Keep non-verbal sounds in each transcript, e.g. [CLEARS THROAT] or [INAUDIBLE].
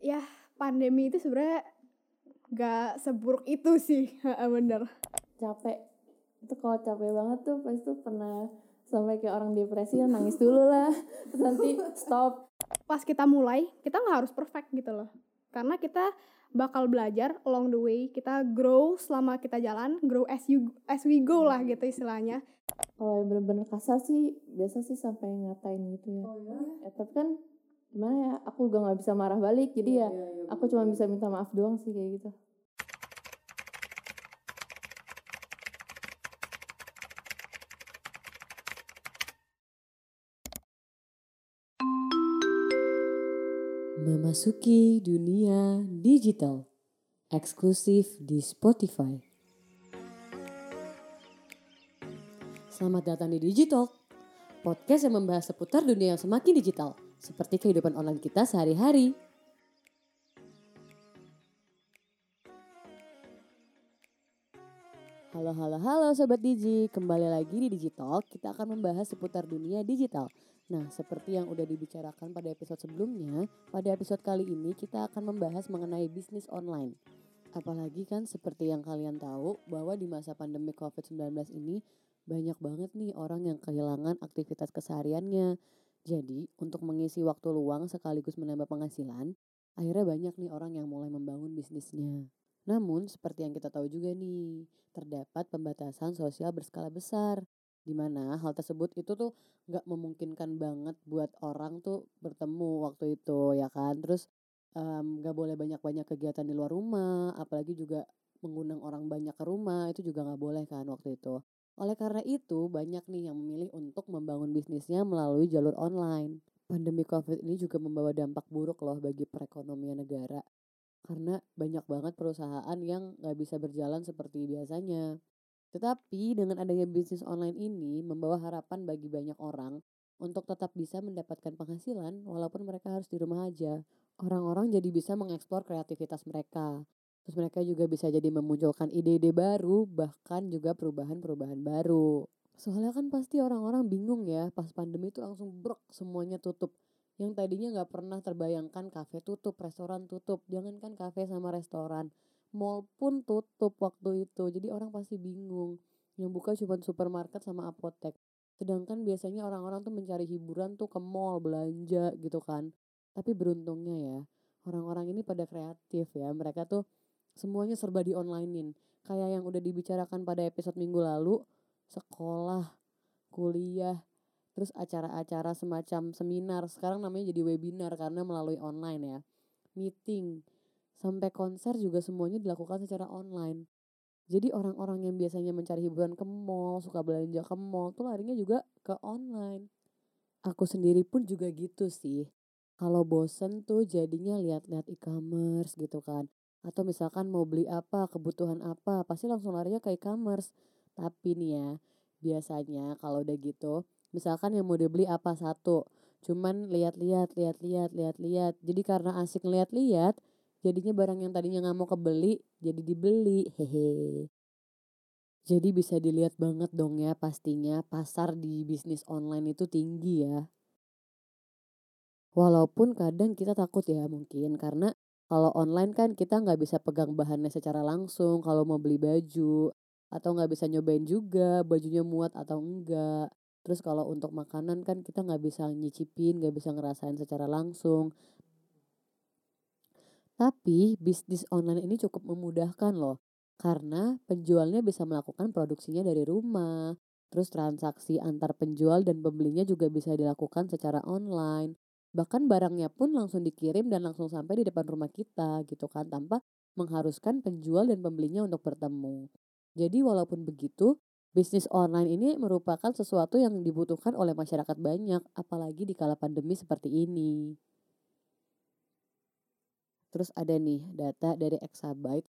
ya pandemi itu sebenarnya gak seburuk itu sih. [LAUGHS] Bener. Capek. Itu kalau capek banget tuh pasti tuh pernah sampai kayak orang depresi kan nangis dulu lah. [LAUGHS] Terus nanti stop. Pas kita mulai kita nggak harus perfect gitu loh. Karena kita bakal belajar along the way. Kita grow selama kita jalan grow as you as we go lah gitu istilahnya. Kalau yang bener-bener kasar sih biasa sih sampai ngatain gitu ya. Oh ya? ya tapi kan gimana ya aku juga nggak bisa marah balik jadi ya Iya, iya, aku cuma bisa minta maaf doang sih kayak gitu. Memasuki dunia digital eksklusif di Spotify. Selamat datang di Digital, podcast yang membahas seputar dunia yang semakin digital, seperti kehidupan online kita sehari-hari. Halo halo halo sobat Digi, kembali lagi di Digital. Kita akan membahas seputar dunia digital. Nah, seperti yang udah dibicarakan pada episode sebelumnya, pada episode kali ini kita akan membahas mengenai bisnis online. Apalagi kan seperti yang kalian tahu bahwa di masa pandemi COVID-19 ini banyak banget nih orang yang kehilangan aktivitas kesehariannya. Jadi, untuk mengisi waktu luang sekaligus menambah penghasilan, akhirnya banyak nih orang yang mulai membangun bisnisnya. Namun, seperti yang kita tahu juga nih, terdapat pembatasan sosial berskala besar, di mana hal tersebut itu tuh nggak memungkinkan banget buat orang tuh bertemu waktu itu ya kan. Terus em, nggak boleh banyak-banyak kegiatan di luar rumah, apalagi juga mengundang orang banyak ke rumah itu juga nggak boleh kan waktu itu. Oleh karena itu, banyak nih yang memilih untuk membangun bisnisnya melalui jalur online. Pandemi COVID ini juga membawa dampak buruk loh bagi perekonomian negara karena banyak banget perusahaan yang nggak bisa berjalan seperti biasanya. Tetapi dengan adanya bisnis online ini membawa harapan bagi banyak orang untuk tetap bisa mendapatkan penghasilan walaupun mereka harus di rumah aja. Orang-orang jadi bisa mengeksplor kreativitas mereka. Terus mereka juga bisa jadi memunculkan ide-ide baru bahkan juga perubahan-perubahan baru. Soalnya kan pasti orang-orang bingung ya pas pandemi itu langsung brok semuanya tutup yang tadinya nggak pernah terbayangkan kafe tutup, restoran tutup, jangankan kafe sama restoran, mall pun tutup waktu itu. Jadi orang pasti bingung. Yang buka cuma supermarket sama apotek. Sedangkan biasanya orang-orang tuh mencari hiburan tuh ke mall belanja gitu kan. Tapi beruntungnya ya, orang-orang ini pada kreatif ya. Mereka tuh semuanya serba di onlinein. Kayak yang udah dibicarakan pada episode minggu lalu, sekolah, kuliah, terus acara-acara semacam seminar. Sekarang namanya jadi webinar karena melalui online ya. Meeting sampai konser juga semuanya dilakukan secara online. Jadi orang-orang yang biasanya mencari hiburan ke mall suka belanja ke mall tuh larinya juga ke online. Aku sendiri pun juga gitu sih. Kalau bosen tuh jadinya lihat-lihat e-commerce gitu kan atau misalkan mau beli apa kebutuhan apa pasti langsung larinya ke e-commerce. Tapi nih ya biasanya kalau udah gitu misalkan yang mau dibeli apa satu cuman lihat-lihat lihat-lihat lihat-lihat. Jadi karena asik lihat-lihat jadinya barang yang tadinya nggak mau kebeli jadi dibeli. Hehe. Jadi bisa dilihat banget dong ya pastinya pasar di bisnis online itu tinggi ya. Walaupun kadang kita takut ya mungkin karena kalau online kan kita nggak bisa pegang bahannya secara langsung kalau mau beli baju atau nggak bisa nyobain juga bajunya muat atau enggak Terus kalau untuk makanan kan kita nggak bisa nyicipin, nggak bisa ngerasain secara langsung. Tapi bisnis online ini cukup memudahkan loh. Karena penjualnya bisa melakukan produksinya dari rumah. Terus transaksi antar penjual dan pembelinya juga bisa dilakukan secara online. Bahkan barangnya pun langsung dikirim dan langsung sampai di depan rumah kita gitu kan tanpa mengharuskan penjual dan pembelinya untuk bertemu. Jadi walaupun begitu, Bisnis online ini merupakan sesuatu yang dibutuhkan oleh masyarakat banyak, apalagi di kala pandemi seperti ini. Terus ada nih data dari Exabyte.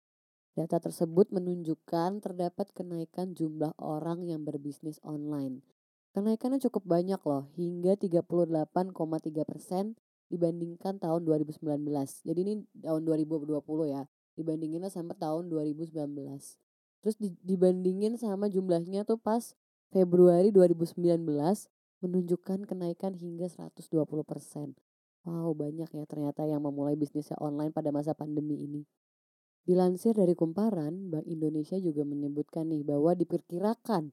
Data tersebut menunjukkan terdapat kenaikan jumlah orang yang berbisnis online. Kenaikannya cukup banyak loh, hingga 38,3 persen dibandingkan tahun 2019. Jadi ini tahun 2020 ya, dibandinginnya sama tahun 2019. Terus di, dibandingin sama jumlahnya tuh pas Februari 2019 menunjukkan kenaikan hingga 120%. Wow, banyak ya ternyata yang memulai bisnisnya online pada masa pandemi ini. Dilansir dari Kumparan, Bank Indonesia juga menyebutkan nih bahwa diperkirakan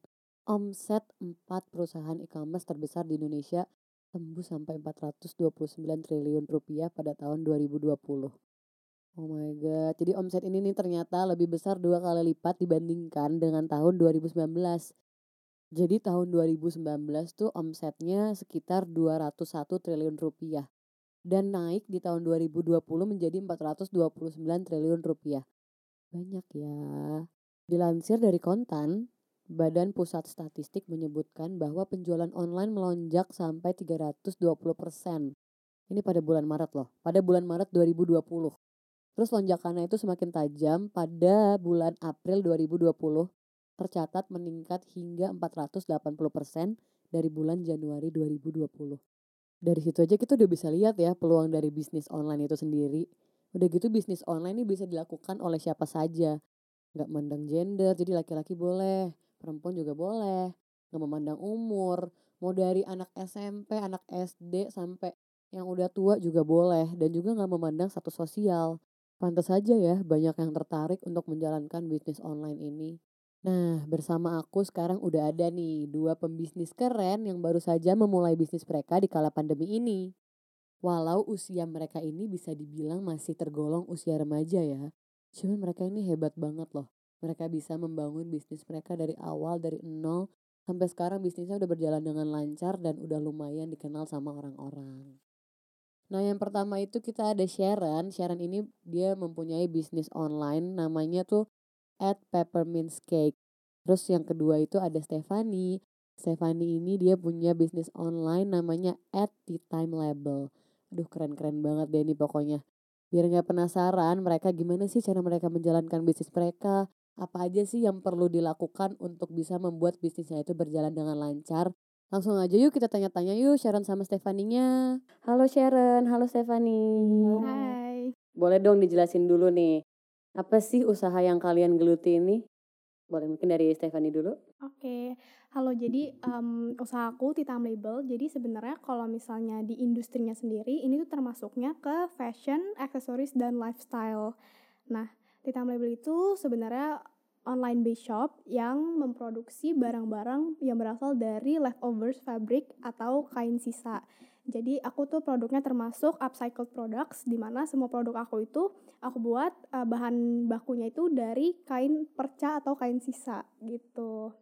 omset 4 perusahaan e-commerce terbesar di Indonesia tembus sampai 429 triliun rupiah pada tahun 2020. Oh my god, jadi omset ini nih ternyata lebih besar dua kali lipat dibandingkan dengan tahun 2019. Jadi tahun 2019 tuh omsetnya sekitar 201 triliun rupiah dan naik di tahun 2020 menjadi 429 triliun rupiah. Banyak ya. Dilansir dari Kontan, Badan Pusat Statistik menyebutkan bahwa penjualan online melonjak sampai 320 persen. Ini pada bulan Maret loh, pada bulan Maret 2020. Terus lonjakannya itu semakin tajam pada bulan April 2020 tercatat meningkat hingga 480 persen dari bulan Januari 2020 dari situ aja kita udah bisa lihat ya peluang dari bisnis online itu sendiri. Udah gitu bisnis online ini bisa dilakukan oleh siapa saja. Gak memandang gender, jadi laki-laki boleh, perempuan juga boleh. Gak memandang umur, mau dari anak SMP, anak SD sampai yang udah tua juga boleh. Dan juga gak memandang status sosial. Pantas saja ya banyak yang tertarik untuk menjalankan bisnis online ini. Nah, bersama aku sekarang udah ada nih dua pembisnis keren yang baru saja memulai bisnis mereka di kala pandemi ini. Walau usia mereka ini bisa dibilang masih tergolong usia remaja ya. Cuman mereka ini hebat banget loh. Mereka bisa membangun bisnis mereka dari awal, dari nol, sampai sekarang bisnisnya udah berjalan dengan lancar dan udah lumayan dikenal sama orang-orang. Nah yang pertama itu kita ada Sharon. Sharon ini dia mempunyai bisnis online namanya tuh at peppermint cake. Terus yang kedua itu ada Stephanie. Stephanie ini dia punya bisnis online namanya at the time label. Aduh keren-keren banget deh ini pokoknya. Biar nggak penasaran mereka gimana sih cara mereka menjalankan bisnis mereka. Apa aja sih yang perlu dilakukan untuk bisa membuat bisnisnya itu berjalan dengan lancar. Langsung aja yuk kita tanya-tanya yuk Sharon sama Stephanie-nya. Halo Sharon, halo Stephanie. Hai. Boleh dong dijelasin dulu nih. Apa sih usaha yang kalian geluti ini? Boleh mungkin dari Stephanie dulu. Oke, halo jadi um, usahaku Titam Label. Jadi sebenarnya kalau misalnya di industrinya sendiri ini tuh termasuknya ke fashion, aksesoris dan lifestyle. Nah, Titam Label itu sebenarnya online base shop yang memproduksi barang-barang yang berasal dari leftovers fabric atau kain sisa. Jadi aku tuh produknya termasuk upcycled products di mana semua produk aku itu aku buat uh, bahan bakunya itu dari kain perca atau kain sisa gitu.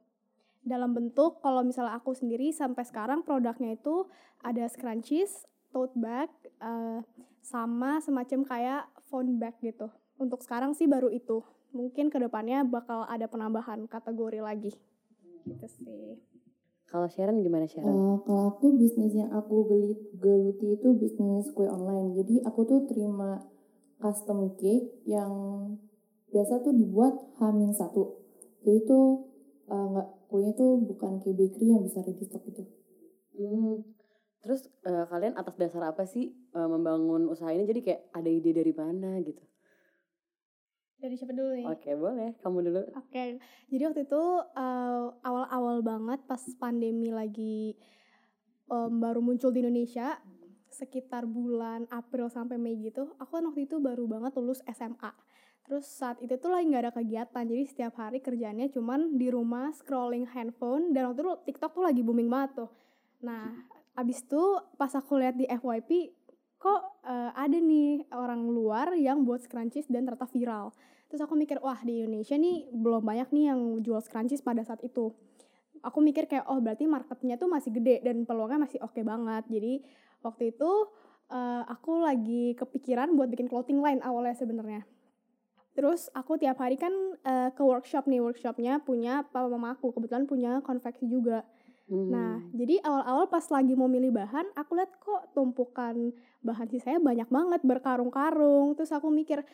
Dalam bentuk kalau misalnya aku sendiri sampai sekarang produknya itu ada scrunchies, tote bag, uh, sama semacam kayak phone bag gitu. Untuk sekarang sih baru itu. Mungkin ke depannya bakal ada penambahan kategori lagi. Gitu sih. Kalau Sharon gimana Sharon? Uh, kalau aku bisnis yang aku gelit, geluti itu bisnis kue online. Jadi aku tuh terima custom cake yang biasa tuh dibuat hamin satu. Jadi tuh nggak uh, kuenya tuh bukan kayak bakery yang bisa ready stock itu. Hmm. Terus uh, kalian atas dasar apa sih uh, membangun usaha ini? Jadi kayak ada ide dari mana gitu? Dari siapa dulu nih? Oke, boleh. Kamu dulu. Oke. Jadi waktu itu awal awal-awal banget pas pandemi lagi um, baru muncul di Indonesia sekitar bulan April sampai Mei gitu. Aku kan waktu itu baru banget lulus SMA. Terus saat itu tuh lagi nggak ada kegiatan, jadi setiap hari kerjanya cuman di rumah scrolling handphone dan waktu itu TikTok tuh lagi booming banget tuh. Nah, abis itu pas aku lihat di FYP kok uh, ada nih orang luar yang buat scrunchies dan ternyata viral. Terus aku mikir, wah di Indonesia nih belum banyak nih yang jual scrunchies pada saat itu. Aku mikir kayak, oh berarti marketnya tuh masih gede dan peluangnya masih oke okay banget. Jadi waktu itu uh, aku lagi kepikiran buat bikin clothing line awalnya sebenarnya. Terus aku tiap hari kan uh, ke workshop nih, workshopnya punya papa mama aku, kebetulan punya konveksi juga. Hmm. Nah, jadi awal-awal pas lagi mau milih bahan, aku lihat kok tumpukan bahan sisanya banyak banget berkarung-karung. Terus aku mikir,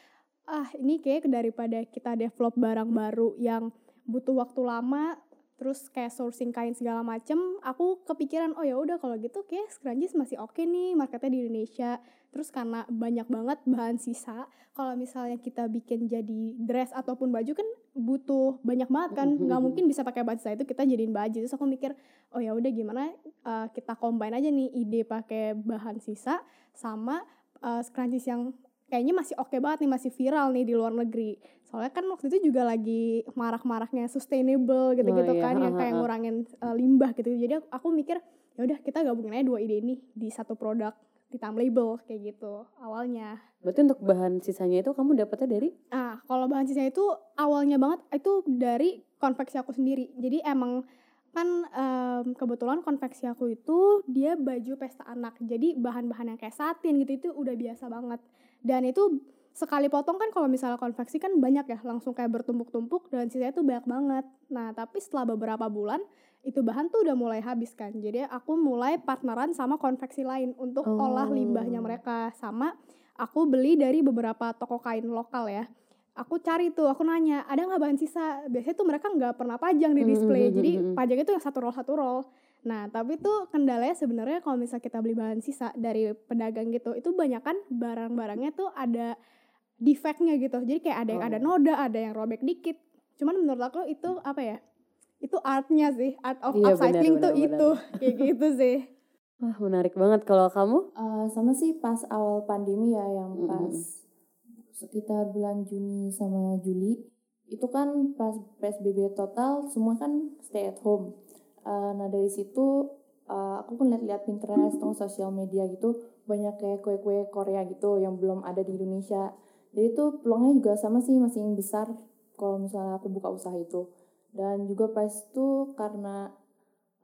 ah ini kayak daripada kita develop barang baru yang butuh waktu lama, terus kayak sourcing kain segala macem aku kepikiran oh ya udah kalau gitu kayak scrunchies masih oke nih marketnya di Indonesia. Terus karena banyak banget bahan sisa kalau misalnya kita bikin jadi dress ataupun baju kan butuh banyak banget kan. Nggak mungkin bisa pakai bahan sisa itu kita jadiin baju. Terus aku mikir oh ya udah gimana uh, kita combine aja nih ide pakai bahan sisa sama uh, scrunchies yang kayaknya masih oke banget nih masih viral nih di luar negeri. Soalnya kan waktu itu juga lagi marak-maraknya sustainable gitu-gitu Oh, iya. kan yang kayak ngurangin uh, limbah gitu. Jadi aku mikir ya udah kita gabungin aja dua ide ini di satu produk di time label kayak gitu awalnya. Berarti untuk bahan sisanya itu kamu dapetnya dari? Ah kalau bahan sisa itu awalnya banget itu dari konveksi aku sendiri. Jadi emang kan em, kebetulan konveksi aku itu dia baju pesta anak. Jadi bahan-bahan yang kayak satin gitu itu udah biasa banget dan itu sekali potong kan kalau misalnya konveksi kan banyak ya langsung kayak bertumpuk-tumpuk dan sisanya tuh banyak banget. Nah tapi setelah beberapa bulan itu bahan tuh udah mulai habis kan. Jadi aku mulai partneran sama konveksi lain untuk olah Oh. limbahnya mereka. Sama aku beli dari beberapa toko kain lokal ya. Aku cari tuh aku nanya ada nggak bahan sisa? Biasanya tuh mereka nggak pernah pajang di Hmm, display. hmm, jadi hmm, hmm. pajang itu yang satu roll satu roll nah tapi tuh kendalanya sebenarnya kalau misal kita beli bahan sisa dari pedagang gitu itu banyak kan barang-barangnya tuh ada defectnya gitu. Jadi kayak ada yang ada Oh. noda ada yang robek dikit. Cuman menurut aku itu apa ya? Itu artnya sih art of Iya, upcycling tuh benar, itu. [LAUGHS] Kayak gitu sih. Wah menarik banget kalau kamu? Eh, sama sih pas awal pandemi ya yang Mm-mm. pas sekitar bulan Juni sama Juli. Itu kan pas PSBB total semua kan stay at home. Eh, nah dari situ eh, aku kan lihat-lihat Pinterest atau sosial media gitu banyak kayak kue-kue Korea gitu yang belum ada di Indonesia. Jadi tuh peluangnya juga sama sih masih besar kalau misalnya aku buka usaha itu. Dan juga pas itu karena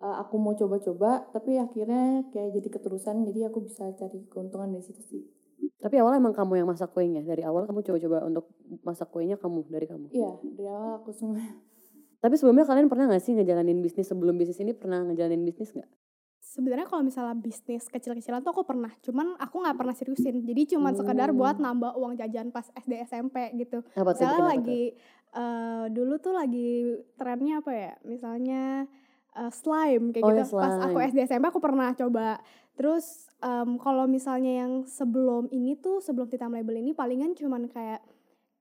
uh, aku mau coba-coba tapi akhirnya kayak jadi keterusan jadi aku bisa cari keuntungan dari situ sih Tapi awalnya emang kamu yang masak kuenya Dari awal kamu coba-coba untuk masak kuenya kamu Dari kamu iya dari awal aku semua Tapi sebelumnya kalian pernah gak sih ngejalanin bisnis Sebelum bisnis ini pernah ngejalanin bisnis gak? sebenarnya kalau misalnya bisnis kecil-kecilan tuh aku pernah cuman aku nggak pernah seriusin jadi cuman sekedar Hmm. buat nambah uang jajan pas SD SMP gitu Apa tuh? misalnya apa tuh? lagi eh, dulu tuh lagi trennya apa ya misalnya eh, slime kayak Oh, gitu ya, pas aku slime. SD SMP aku pernah coba terus em, kalau misalnya yang sebelum ini tuh sebelum Titam Label ini palingan cuman kayak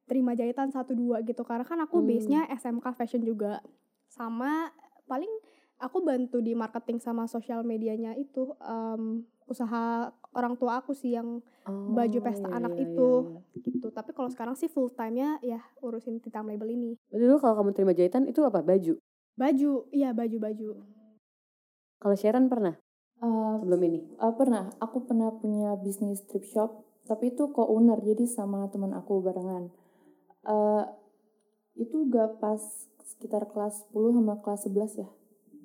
terima jahitan satu dua gitu karena kan aku Hmm. base nya SMK fashion juga sama paling aku bantu di marketing sama sosial medianya itu em, usaha orang tua aku sih yang Oh, baju pesta iya, anak iya, itu. iya, iya. gitu tapi kalau sekarang sih full time nya ya urusin titam label ini dulu kalau kamu terima jahitan itu apa? Baju? baju iya baju baju Kalau Sharon pernah? Eh, Sebelum ini? eh, pernah aku pernah punya bisnis thrift shop tapi itu co-owner jadi sama teman aku barengan Eh, itu gak pas sekitar kelas 10 sama kelas 11 ya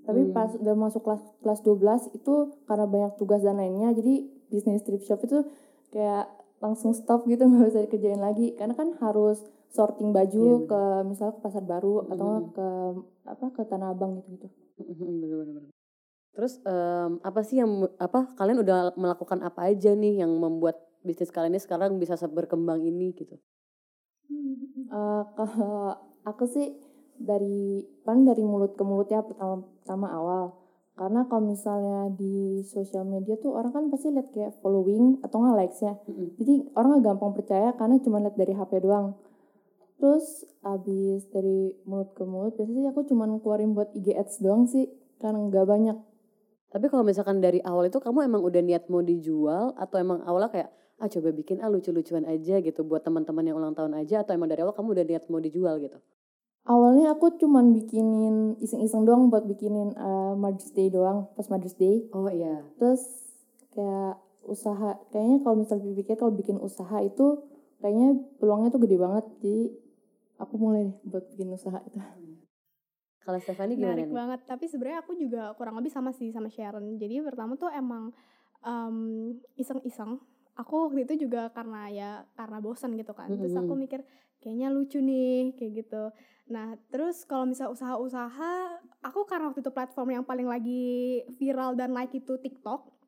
tapi Hmm. pas udah masuk kelas kelas 12 itu karena banyak tugas dan lainnya jadi bisnis thrift shop itu kayak langsung stop gitu [LAUGHS] nggak bisa dikerjain lagi karena kan harus sorting baju Iya, ke misalnya ke pasar baru atau nggak Mm-mm. ke apa ke tanah abang gitu gitu Bener-bener. Terus em, apa sih yang apa kalian udah melakukan apa aja nih yang membuat bisnis kalian ini sekarang bisa berkembang ini gitu? Eh, kalau aku sih dari paling dari mulut ke mulut ya pertama pertama awal. Karena kalau misalnya di sosial media tuh orang kan pasti lihat kayak following atau nggak likes ya Mm-mm. jadi orang nggak gampang percaya karena cuma lihat dari HP doang. Terus abis dari mulut ke mulut biasanya sih aku cuma keluarin buat IG ads doang sih karena nggak banyak. Tapi kalau misalkan dari awal itu kamu emang udah niat mau dijual atau emang awalnya kayak ah coba bikin ah lucu-lucuan aja gitu buat teman-teman yang ulang tahun aja atau emang dari awal kamu udah niat mau dijual gitu? awalnya aku cuman bikinin iseng-iseng doang buat bikinin eh, Mother's Day doang pas Mother's Day Oh iya. terus kayak usaha kayaknya kalau misalnya dipikir kalau bikin usaha itu kayaknya peluangnya tuh gede banget jadi aku mulai deh buat bikin usaha itu Kalau Stefani gimana menarik nih? banget tapi sebenarnya aku juga kurang lebih sama sih sama Sharon jadi pertama tuh emang em, iseng-iseng aku waktu itu juga karena ya karena bosan gitu kan. Terus aku mikir kayaknya lucu nih kayak gitu. Nah terus kalau misal usaha-usaha aku karena waktu itu platform yang paling lagi viral dan naik itu TikTok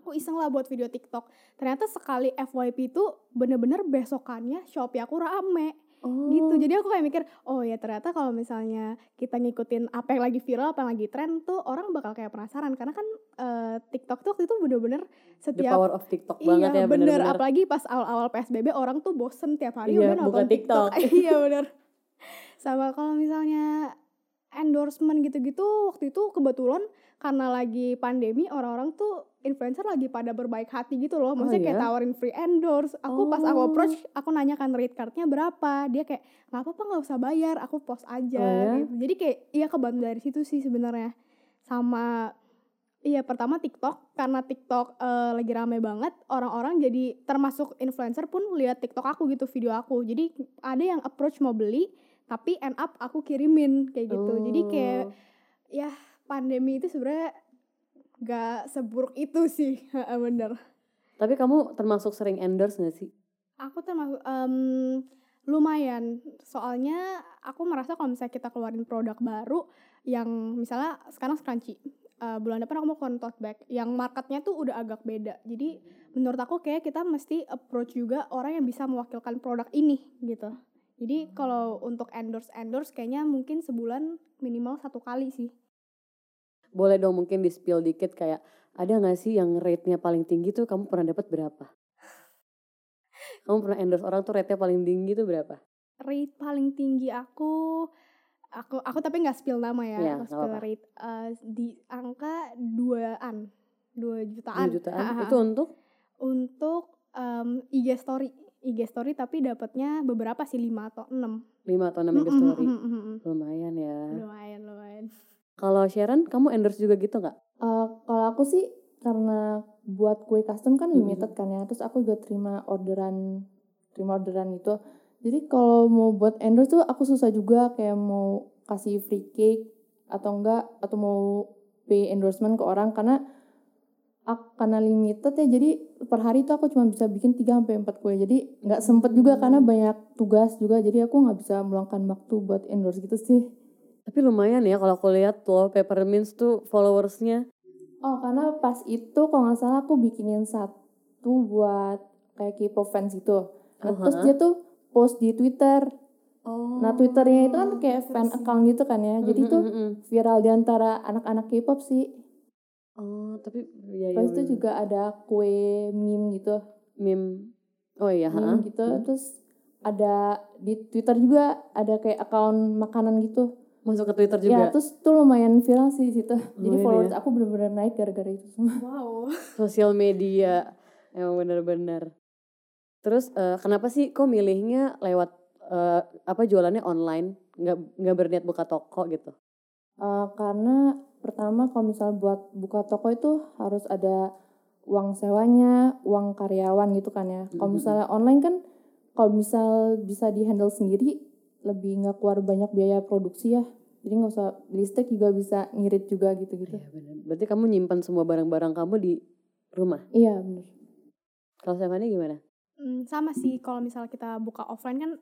aku iseng lah buat video TikTok. Ternyata sekali FYP itu bener-bener besokannya Shopee aku rame Oh. gitu jadi aku kayak mikir oh ya ternyata kalau misalnya kita ngikutin apa yang lagi viral apa yang lagi tren tuh orang bakal kayak penasaran karena kan eh, TikTok tuh waktu itu bener-bener The setiap power of TikTok banget iya ya bener bener-bener. apalagi pas awal-awal PSBB orang tuh bosen tiap hari Iya, udah nonton TikTok, TikTok. [LAUGHS] iya bener sama kalau misalnya endorsement gitu-gitu waktu itu kebetulan karena lagi pandemi orang-orang tuh influencer lagi pada berbaik hati gitu loh. Maksudnya kayak iya? tawarin free endorse. Aku pas aku Oh. approach aku nanyakan rate cardnya berapa. Dia kayak nggak apa-apa nggak usah bayar aku post aja. Oh, ya? gitu. Jadi kayak iya kebantu dari situ sih sebenarnya. Sama Iya pertama TikTok. Karena TikTok eh, lagi rame banget orang-orang jadi termasuk influencer pun lihat TikTok aku gitu video aku. Jadi ada yang approach mau beli tapi end up aku kirimin kayak gitu. Jadi kayak Oh. ya pandemi itu sebenarnya gak seburuk itu sih. [LAUGHS] Bener. Tapi kamu termasuk sering endorse gak sih? aku termasuk em, lumayan. Soalnya aku merasa kalau misalnya kita keluarin produk baru yang misalnya sekarang scrunchie eh, bulan depan aku mau keluarin tote bag yang marketnya tuh udah agak beda. Jadi menurut aku kayak kita mesti approach juga orang yang bisa mewakilkan produk ini gitu. Jadi kalau untuk endorse endorse kayaknya mungkin sebulan minimal satu kali sih Boleh dong mungkin di spill dikit kayak ada gak sih yang rate-nya paling tinggi tuh kamu pernah dapat berapa? [LAUGHS] Kamu pernah endorse orang tuh rate-nya paling tinggi tuh berapa? rate paling tinggi aku aku aku tapi nggak spill nama ya, aku nggak spill apa-apa. rate eh, di angka duaan dua jutaan 2 jutaan? Ha, ha, Itu untuk? untuk em, IG story IG story tapi dapatnya beberapa sih lima atau enam 5 atau 6 Mm, IG mm, story? mm, mm, mm. Lumayan ya. lumayan lumayan Kalau Sharon, kamu endorse juga gitu nggak? Eh, kalau aku sih karena buat kue custom kan limited kan ya terus aku juga terima orderan terima orderan itu jadi kalau mau buat endorse tuh aku susah juga kayak mau kasih free cake atau enggak atau mau pay endorsement ke orang karena karena limited ya. Jadi per hari tuh aku cuma bisa bikin 3 sampai 4 kue. Jadi nggak sempet juga karena banyak tugas juga. Jadi aku nggak bisa meluangkan waktu buat endorse gitu sih Tapi lumayan ya kalau aku lihat tuh Peppermints tuh followersnya. Oh, karena pas itu kalau nggak salah aku bikinin satu buat kayak K-pop fans gitu. Nah, terus Uh-huh. dia tuh post di Twitter. Oh. Nah, Twitternya itu kan kayak terus fan account gitu kan ya. Jadi tuh viral di antara anak-anak K-pop sih. Oh, tapi ya, ya, Pas itu juga ada kue meme gitu. meme. Oh iya, ha. Meme gitu. Terus ada di Twitter juga ada kayak account makanan gitu. Masuk ke Twitter Ya, juga. terus tuh lumayan viral sih situ. Jadi followers ya. aku bener-bener naik gara-gara itu semua. wow [LAUGHS] Sosial media emang bener-bener. Terus eh, kenapa sih kok milihnya lewat eh, apa jualannya online? Nggak nggak berniat buka toko gitu? Eh, karena pertama kalau misal buat buka toko itu harus ada uang sewanya, uang karyawan gitu kan ya. Kalau misalnya online kan kalau misal bisa di handle sendiri lebih nggak keluar banyak biaya produksi ya. Jadi nggak usah listrik juga bisa ngirit juga gitu-gitu. Iya bener. Berarti kamu nyimpan semua barang-barang kamu di rumah. Iya bener. Kalau Stefani gimana? Hmm, sama sih kalau misalnya kita buka offline kan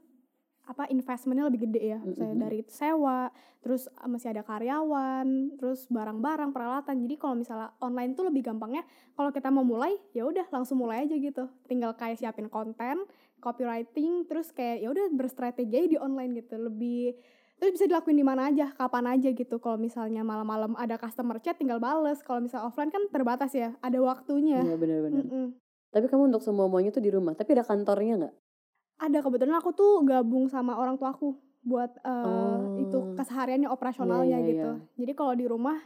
apa investmentnya lebih gede ya misalnya Mm-mm. dari sewa terus eh, masih ada karyawan terus barang-barang peralatan jadi kalau misalnya online tuh lebih gampangnya kalau kita mau mulai ya udah langsung mulai aja gitu tinggal kayak siapin konten copywriting terus kayak ya udah berstrategi aja di online gitu lebih terus bisa dilakuin di mana aja kapan aja gitu kalau misalnya malam-malam ada customer chat tinggal bales kalau misalnya offline kan terbatas ya ada waktunya Iya bener-bener. Mm-mm. Tapi kamu untuk semua maunya tuh di rumah. Tapi ada kantornya nggak? ada kebetulan aku tuh gabung sama orang tua aku buat eh, Oh. itu kesehariannya operasionalnya Iya, iya, gitu. Jadi kalau di rumah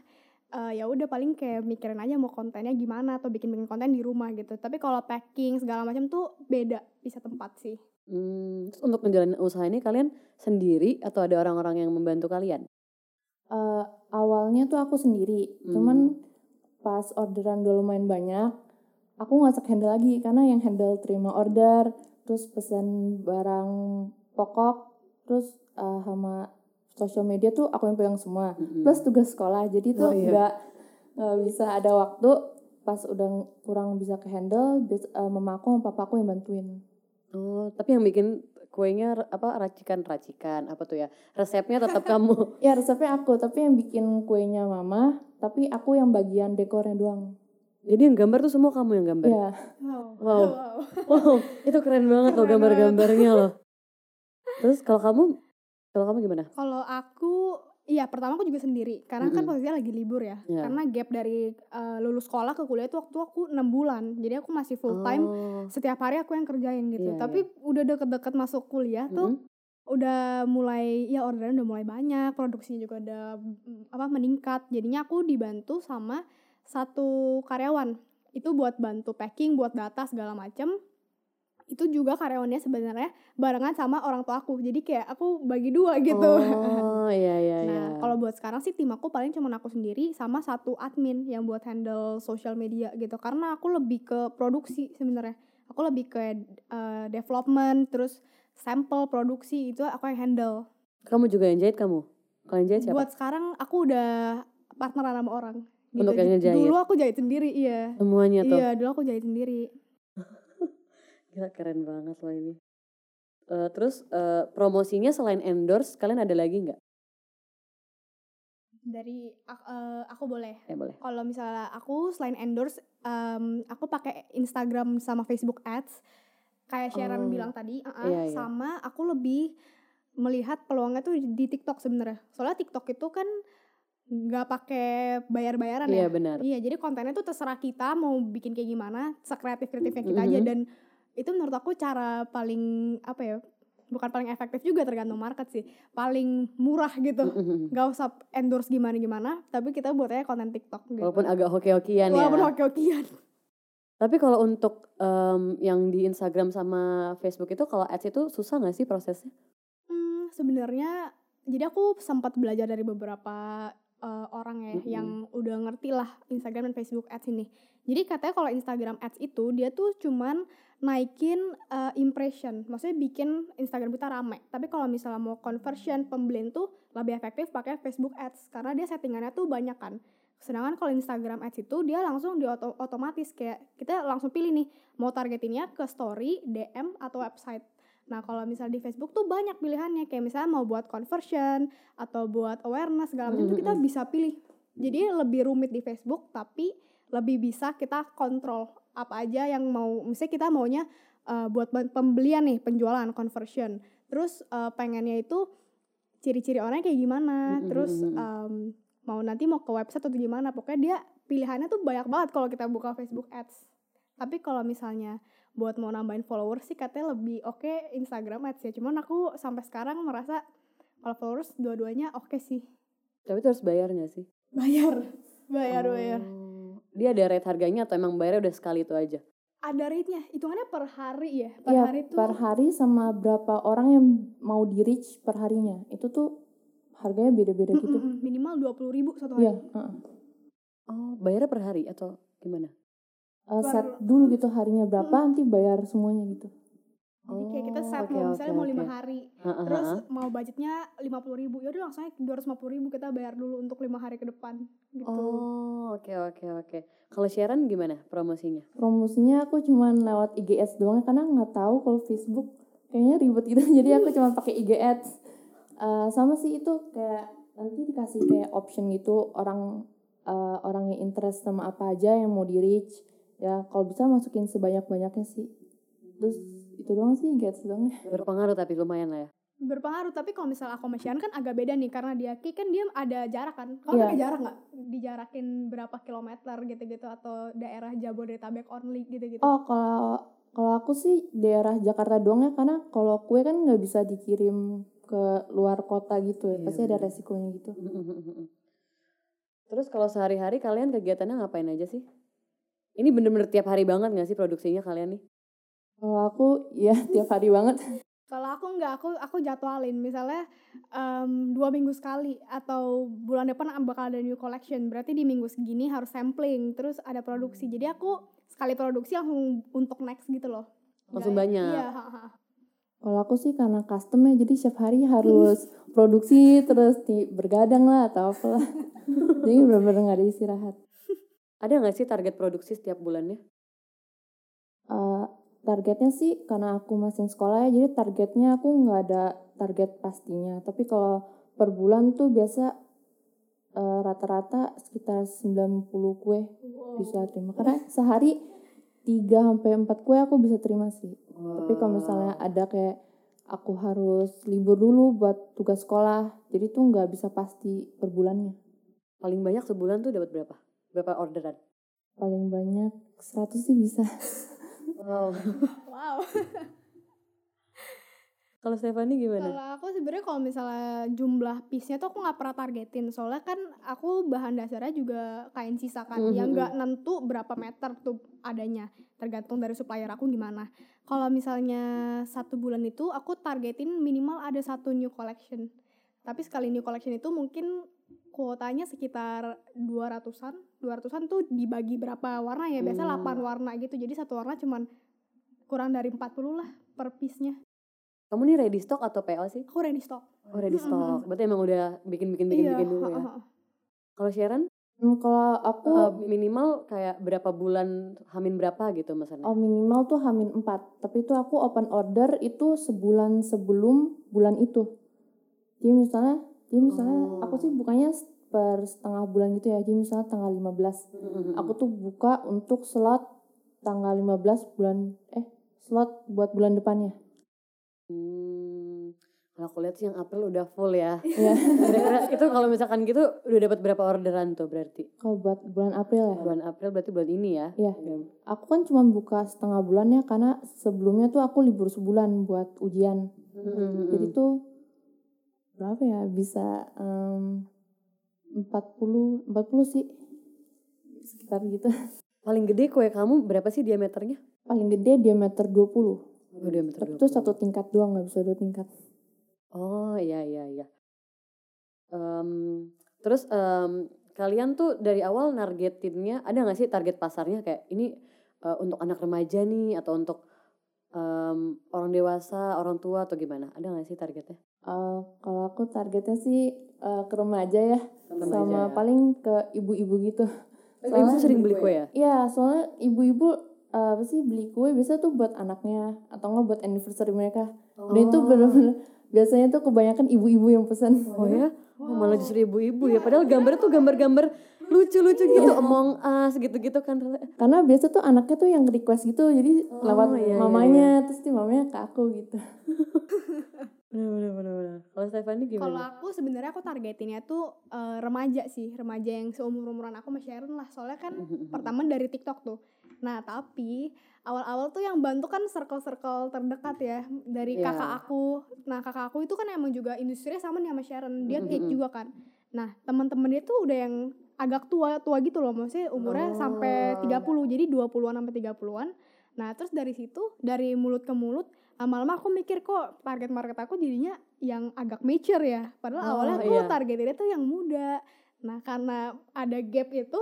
eh, ya udah paling kayak mikirin aja mau kontennya gimana atau bikin-bikin konten di rumah gitu. Tapi kalau packing segala macam tuh beda bisa tempat sih. Hmm, terus untuk menjalani usaha ini kalian sendiri atau ada orang-orang yang membantu kalian? Eh, awalnya tuh aku sendiri, Hmm. cuman pas orderan udah lumayan banyak, aku nggak handle lagi karena yang handle terima order, terus pesan barang pokok, terus eh, sama sosial media tuh aku yang pegang semua, Mm-mm. plus tugas sekolah, jadi tuh Oh, iya. nggak nggak bisa ada waktu pas udah kurang bisa ke handle, bis, eh, mama aku sama papa aku yang bantuin. Oh, tapi yang bikin kuenya apa racikan-racikan apa tuh ya? Resepnya tetap kamu. [LAUGHS] Ya resepnya aku, tapi yang bikin kuenya mama, tapi aku yang bagian dekornya doang. Jadi yang gambar tuh semua kamu yang gambar. Wow. Ya. Wow. Wow, itu keren banget loh Keren gambar-gambarnya loh. Terus kalau kamu, kalau kamu gimana? Kalau aku Iya, pertama aku juga sendiri. Karena kan Mm-mm. posisinya lagi libur ya. Iya. Karena gap dari eh, lulus sekolah ke kuliah itu waktu aku 6 bulan. Jadi aku masih full time. Oh. Setiap hari aku yang kerjain gitu. Iya, Tapi udah deket-deket masuk kuliah tuh Mm-mm. udah mulai ya orderan udah mulai banyak, produksinya juga udah mm, apa meningkat. Jadinya aku dibantu sama satu karyawan. Itu buat bantu packing, buat data segala macem. Itu juga karyawannya sebenarnya barengan sama orang tua aku. Jadi kayak aku bagi dua gitu. Oh iya [LAUGHS] iya iya. Nah, kalau buat sekarang sih tim aku paling cuma aku sendiri sama satu admin yang buat handle social media gitu. Karena aku lebih ke produksi sebenarnya. Aku lebih ke uh, development, terus sampel produksi itu aku yang handle. kamu juga yang jahit kamu? Kalau yang jahit siapa? Buat sekarang aku udah partneran sama orang. Gitu. Untuk yang ngejahit? Dulu aku jahit sendiri, iya. Semuanya tuh. Iya, dulu aku jahit sendiri. Gila keren banget loh ini. Eh, terus eh, promosinya selain endorse, kalian ada lagi nggak? Dari eh, aku boleh. Eh boleh. Kalau misalnya aku selain endorse, em, aku pakai Instagram sama Facebook Ads. Kayak Sharon Oh, bilang tadi, uh-uh, iya, iya. sama aku lebih melihat peluangnya tuh di TikTok sebenarnya. Soalnya TikTok itu kan nggak pakai bayar-bayaran Iya ya. benar. Iya, jadi kontennya tuh terserah kita mau bikin kayak gimana, sekreatif-kreatifnya kita aja Mhm. dan itu menurut aku cara paling apa ya? Bukan paling efektif juga tergantung market sih. Paling murah gitu. Nggak usah endorse gimana-gimana, tapi kita buat aja konten TikTok gitu. Walaupun agak hoki-hokian ya. Walaupun hoki-hokian. Tapi kalau untuk em, yang di Instagram sama Facebook itu kalau ads itu susah nggak sih prosesnya? Hmm, sebenarnya jadi aku sempat belajar dari beberapa eh, orang ya Mm-mm. yang udah ngerti lah Instagram dan Facebook Ads ini. Jadi katanya kalau Instagram Ads itu dia tuh cuman naikin eh, impression, maksudnya bikin Instagram kita rame. Tapi kalau misalnya mau conversion pembelian tuh lebih efektif pakai Facebook Ads karena dia settingannya tuh banyak kan. Sedangkan kalau Instagram Ads itu dia langsung di otomatis kayak kita langsung pilih nih mau targetinnya ke story, DM atau website. Nah, kalau misalnya di Facebook tuh banyak pilihannya kayak misalnya mau buat conversion atau buat awareness segala macam itu kita bisa pilih. Jadi lebih rumit di Facebook tapi lebih bisa kita kontrol apa aja yang mau misalnya kita maunya eh, buat pembelian nih, penjualan, conversion. Terus eh, pengennya itu ciri-ciri orangnya kayak gimana, terus em, mau nanti mau ke website atau gimana. Pokoknya dia pilihannya tuh banyak banget kalau kita buka Facebook Ads. Tapi kalau misalnya buat mau nambahin followers sih katanya lebih oke Instagram Ads ya. Cuman aku sampai sekarang merasa kalau followers dua-duanya oke sih. Tapi itu harus bayar nggak sih? Bayar, bayar, bayar. Dia ada rate harganya atau emang bayarnya udah sekali itu aja? Ada rate-nya, hitungannya per hari ya. Per Iya, hari tuh per hari sama berapa orang yang mau di reach per harinya. Itu tuh harganya beda-beda gitu. Minimal dua puluh ribu satu hari. Iya, heeh. Oh, bayarnya per hari atau gimana? Eh, Per- set dulu gitu harinya berapa, nanti bayar semuanya gitu. Jadi kayak kita set oke, mau misalnya mau lima hari, Ha-ha, terus mau budgetnya lima puluh ribu, ya udah langsung dua ratus ribu kita bayar dulu untuk lima hari ke depan gitu. Oh, oke oke oke. Kalau Sharon gimana promosinya? Promosinya aku cuman lewat IGS doang karena nggak tahu kalau Facebook kayaknya ribet gitu. [LAUGHS] Jadi aku cuma pakai IG Ads. Eh, sama sih itu kayak nanti dikasih kayak option gitu orang eh, orang yang interest sama apa aja yang mau di reach. Ya kalau bisa masukin sebanyak-banyaknya sih. Terus itu doang sih Ads doang. Berpengaruh tapi lumayan lah ya. Berpengaruh, tapi kalau misalnya aku sama Shan kan agak beda nih karena dia Ki kan dia ada jarak kan. Kalau Iya. pakai jarak nggak? Dijarakin berapa kilometer gitu-gitu atau daerah Jabodetabek only gitu-gitu. Oh kalau kalau aku sih daerah Jakarta doang ya karena kalau kue kan nggak bisa dikirim ke luar kota gitu ya. Iya, Pasti ada resikonya gitu. [LAUGHS] Terus kalau sehari-hari kalian kegiatannya ngapain aja sih? Ini bener-bener tiap hari banget gak sih produksinya kalian nih? Kalau aku ya [LAUGHS] tiap hari banget. Kalau aku nggak, aku aku jadwalin misalnya em, dua minggu sekali atau bulan depan bakal ada new collection. Berarti di minggu segini harus sampling, terus ada produksi. Jadi aku sekali produksi langsung untuk next gitu loh. Langsung Nggak- banyak? Iya. ha, ha. Kalau aku sih karena custom ya jadi setiap hari [LAUGHS] harus produksi terus di, bergadang lah atau apa lah. [LAUGHS] jadi bener-bener nggak ada istirahat. Ada gak sih target produksi setiap bulannya? Targetnya sih karena aku masih sekolah ya jadi targetnya aku nggak ada target pastinya. Tapi kalau per bulan tuh biasa eh, rata-rata sekitar 90 kue Wow. bisa terima. Karena sehari 3 sampai 4 kue aku bisa terima sih. Tapi kalau misalnya ada kayak aku harus libur dulu buat tugas sekolah. Jadi tuh nggak bisa pasti per bulannya. Paling banyak sebulan tuh dapat berapa? Berapa orderan? Paling banyak 100 sih bisa. [LAUGHS] Wow. Wow. [LAUGHS] Kalau Stefani gimana? Kalau aku sebenarnya kalau misalnya jumlah piece-nya tuh aku nggak pernah targetin soalnya kan aku bahan dasarnya juga kain sisa kan Mhm, yang mhm. nggak nentu berapa meter tuh adanya tergantung dari supplier aku gimana. Kalau misalnya satu bulan itu aku targetin minimal ada satu new collection. Tapi sekali new collection itu mungkin kuotanya sekitar 200-an. 200-an tuh dibagi berapa warna ya? Biasa Hmm. 8 warna gitu. Jadi satu warna cuman kurang dari 40 lah per piece-nya. Kamu nih ready stock atau PO sih? Aku ready stock. Oh ready stock. Berarti emang udah bikin-bikin bikin-bikin dulu ya. Kalau Sharon Hmm, kalau aku eh, minimal kayak berapa bulan hamin berapa gitu maksudnya? oh, minimal tuh hamin 4. Tapi itu aku open order itu sebulan sebelum bulan itu. Jadi misalnya, jadi misalnya Oh. aku sih bukanya per setengah bulan gitu ya. Jadi misalnya tanggal 15. Mm-mm. Aku tuh buka untuk slot tanggal 15 bulan eh slot buat bulan depannya. Hmm, kalau aku lihat sih yang April udah full ya. Iya. [LAUGHS] Itu kalau misalkan gitu udah dapat berapa orderan tuh berarti? Kalau buat bulan April ya. Bulan April berarti bulan ini ya? Iya. Aku kan cuma buka setengah bulan ya karena sebelumnya tuh aku libur sebulan buat ujian. Mm-mm. Jadi tuh berapa ya bisa em, 40 40 sih sekitar gitu. Paling gede kue kamu berapa sih diameternya? Paling gede diameter 20. Oh, diameter Tapi 20. itu satu tingkat doang nggak bisa dua tingkat. Oh iya iya iya. Em, terus em, kalian tuh dari awal nargetinnya ada nggak sih target pasarnya kayak ini eh, untuk anak remaja nih atau untuk em, orang dewasa, orang tua atau gimana? Ada nggak sih targetnya? Eh, kalau aku targetnya sih eh, ke remaja ya, Remaja sama ya. paling ke ibu-ibu gitu. Oh, ibu tuh sering beli kue ya? Iya, soalnya ibu-ibu eh, apa sih beli kue biasa tuh buat anaknya atau enggak buat anniversary mereka. Dan itu bener-bener biasanya tuh kebanyakan ibu-ibu yang pesan. Oh ya? [LAUGHS] Oh, malah justru ibu-ibu ya. Padahal gambarnya tuh gambar-gambar lucu-lucu gitu, Among Us gitu-gitu kan. Karena biasa tuh anaknya tuh yang request gitu, jadi Oh, lewat iya, iya, mamanya, terus tuh mamanya ke aku gitu. [LAUGHS] Bener bener bener. Kalau Stefani Kalau gimana? aku sebenarnya aku targetinnya tuh eh, remaja sih, remaja yang seumur umuran aku sama Sharon lah. Soalnya kan pertama dari TikTok tuh. Nah tapi awal-awal tuh yang bantu kan circle-circle terdekat ya dari Iya. kakak aku. Nah kakak aku itu kan emang juga industrinya sama nih sama Sharon. Dia cake Mhm. juga kan. Nah teman-teman dia tuh udah yang agak tua tua gitu loh, maksudnya umurnya sampai Oh. 30 jadi 20-an sampai 30-an. Nah terus dari situ dari mulut ke mulut lama-lama aku mikir kok target market aku jadinya yang agak mature ya. Padahal Oh, awalnya aku iya. targetinnya tuh yang muda. Nah karena ada gap itu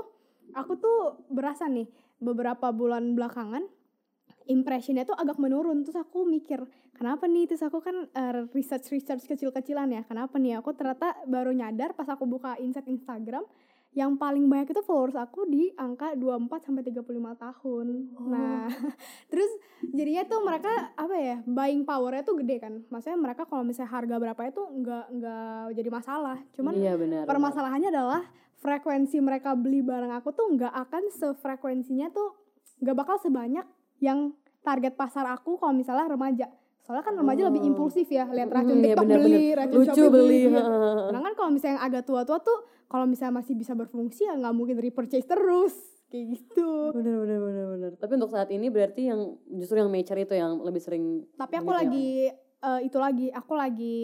aku tuh berasa nih beberapa bulan belakangan impressionnya tuh agak menurun. Terus aku mikir kenapa nih? Terus aku kan research research kecil-kecilan ya. Kenapa nih? Aku ternyata baru nyadar pas aku buka insight Instagram yang paling banyak itu followers aku di angka 24 sampai 35 tahun. Nah, [LAUGHS] terus jadinya tuh mereka apa ya buying powernya tuh gede kan maksudnya mereka kalau misalnya harga berapa itu nggak nggak jadi masalah cuman Iya benar. permasalahannya adalah frekuensi mereka beli barang aku tuh nggak akan sefrekuensinya tuh nggak bakal sebanyak yang target pasar aku kalau misalnya remaja soalnya kan remaja lebih Oh. impulsif ya lihat racun iya TikTok benar, beli racun Lucu Shopee beli. iya. heeh. Sedangkan kalau misalnya yang agak tua-tua tuh kalau misalnya masih bisa berfungsi ya nggak mungkin repurchase terus kayak gitu Bener bener bener bener. Tapi untuk saat ini berarti yang justru yang mature itu yang lebih sering. tapi aku Gitu ya. lagi eh, itu lagi aku lagi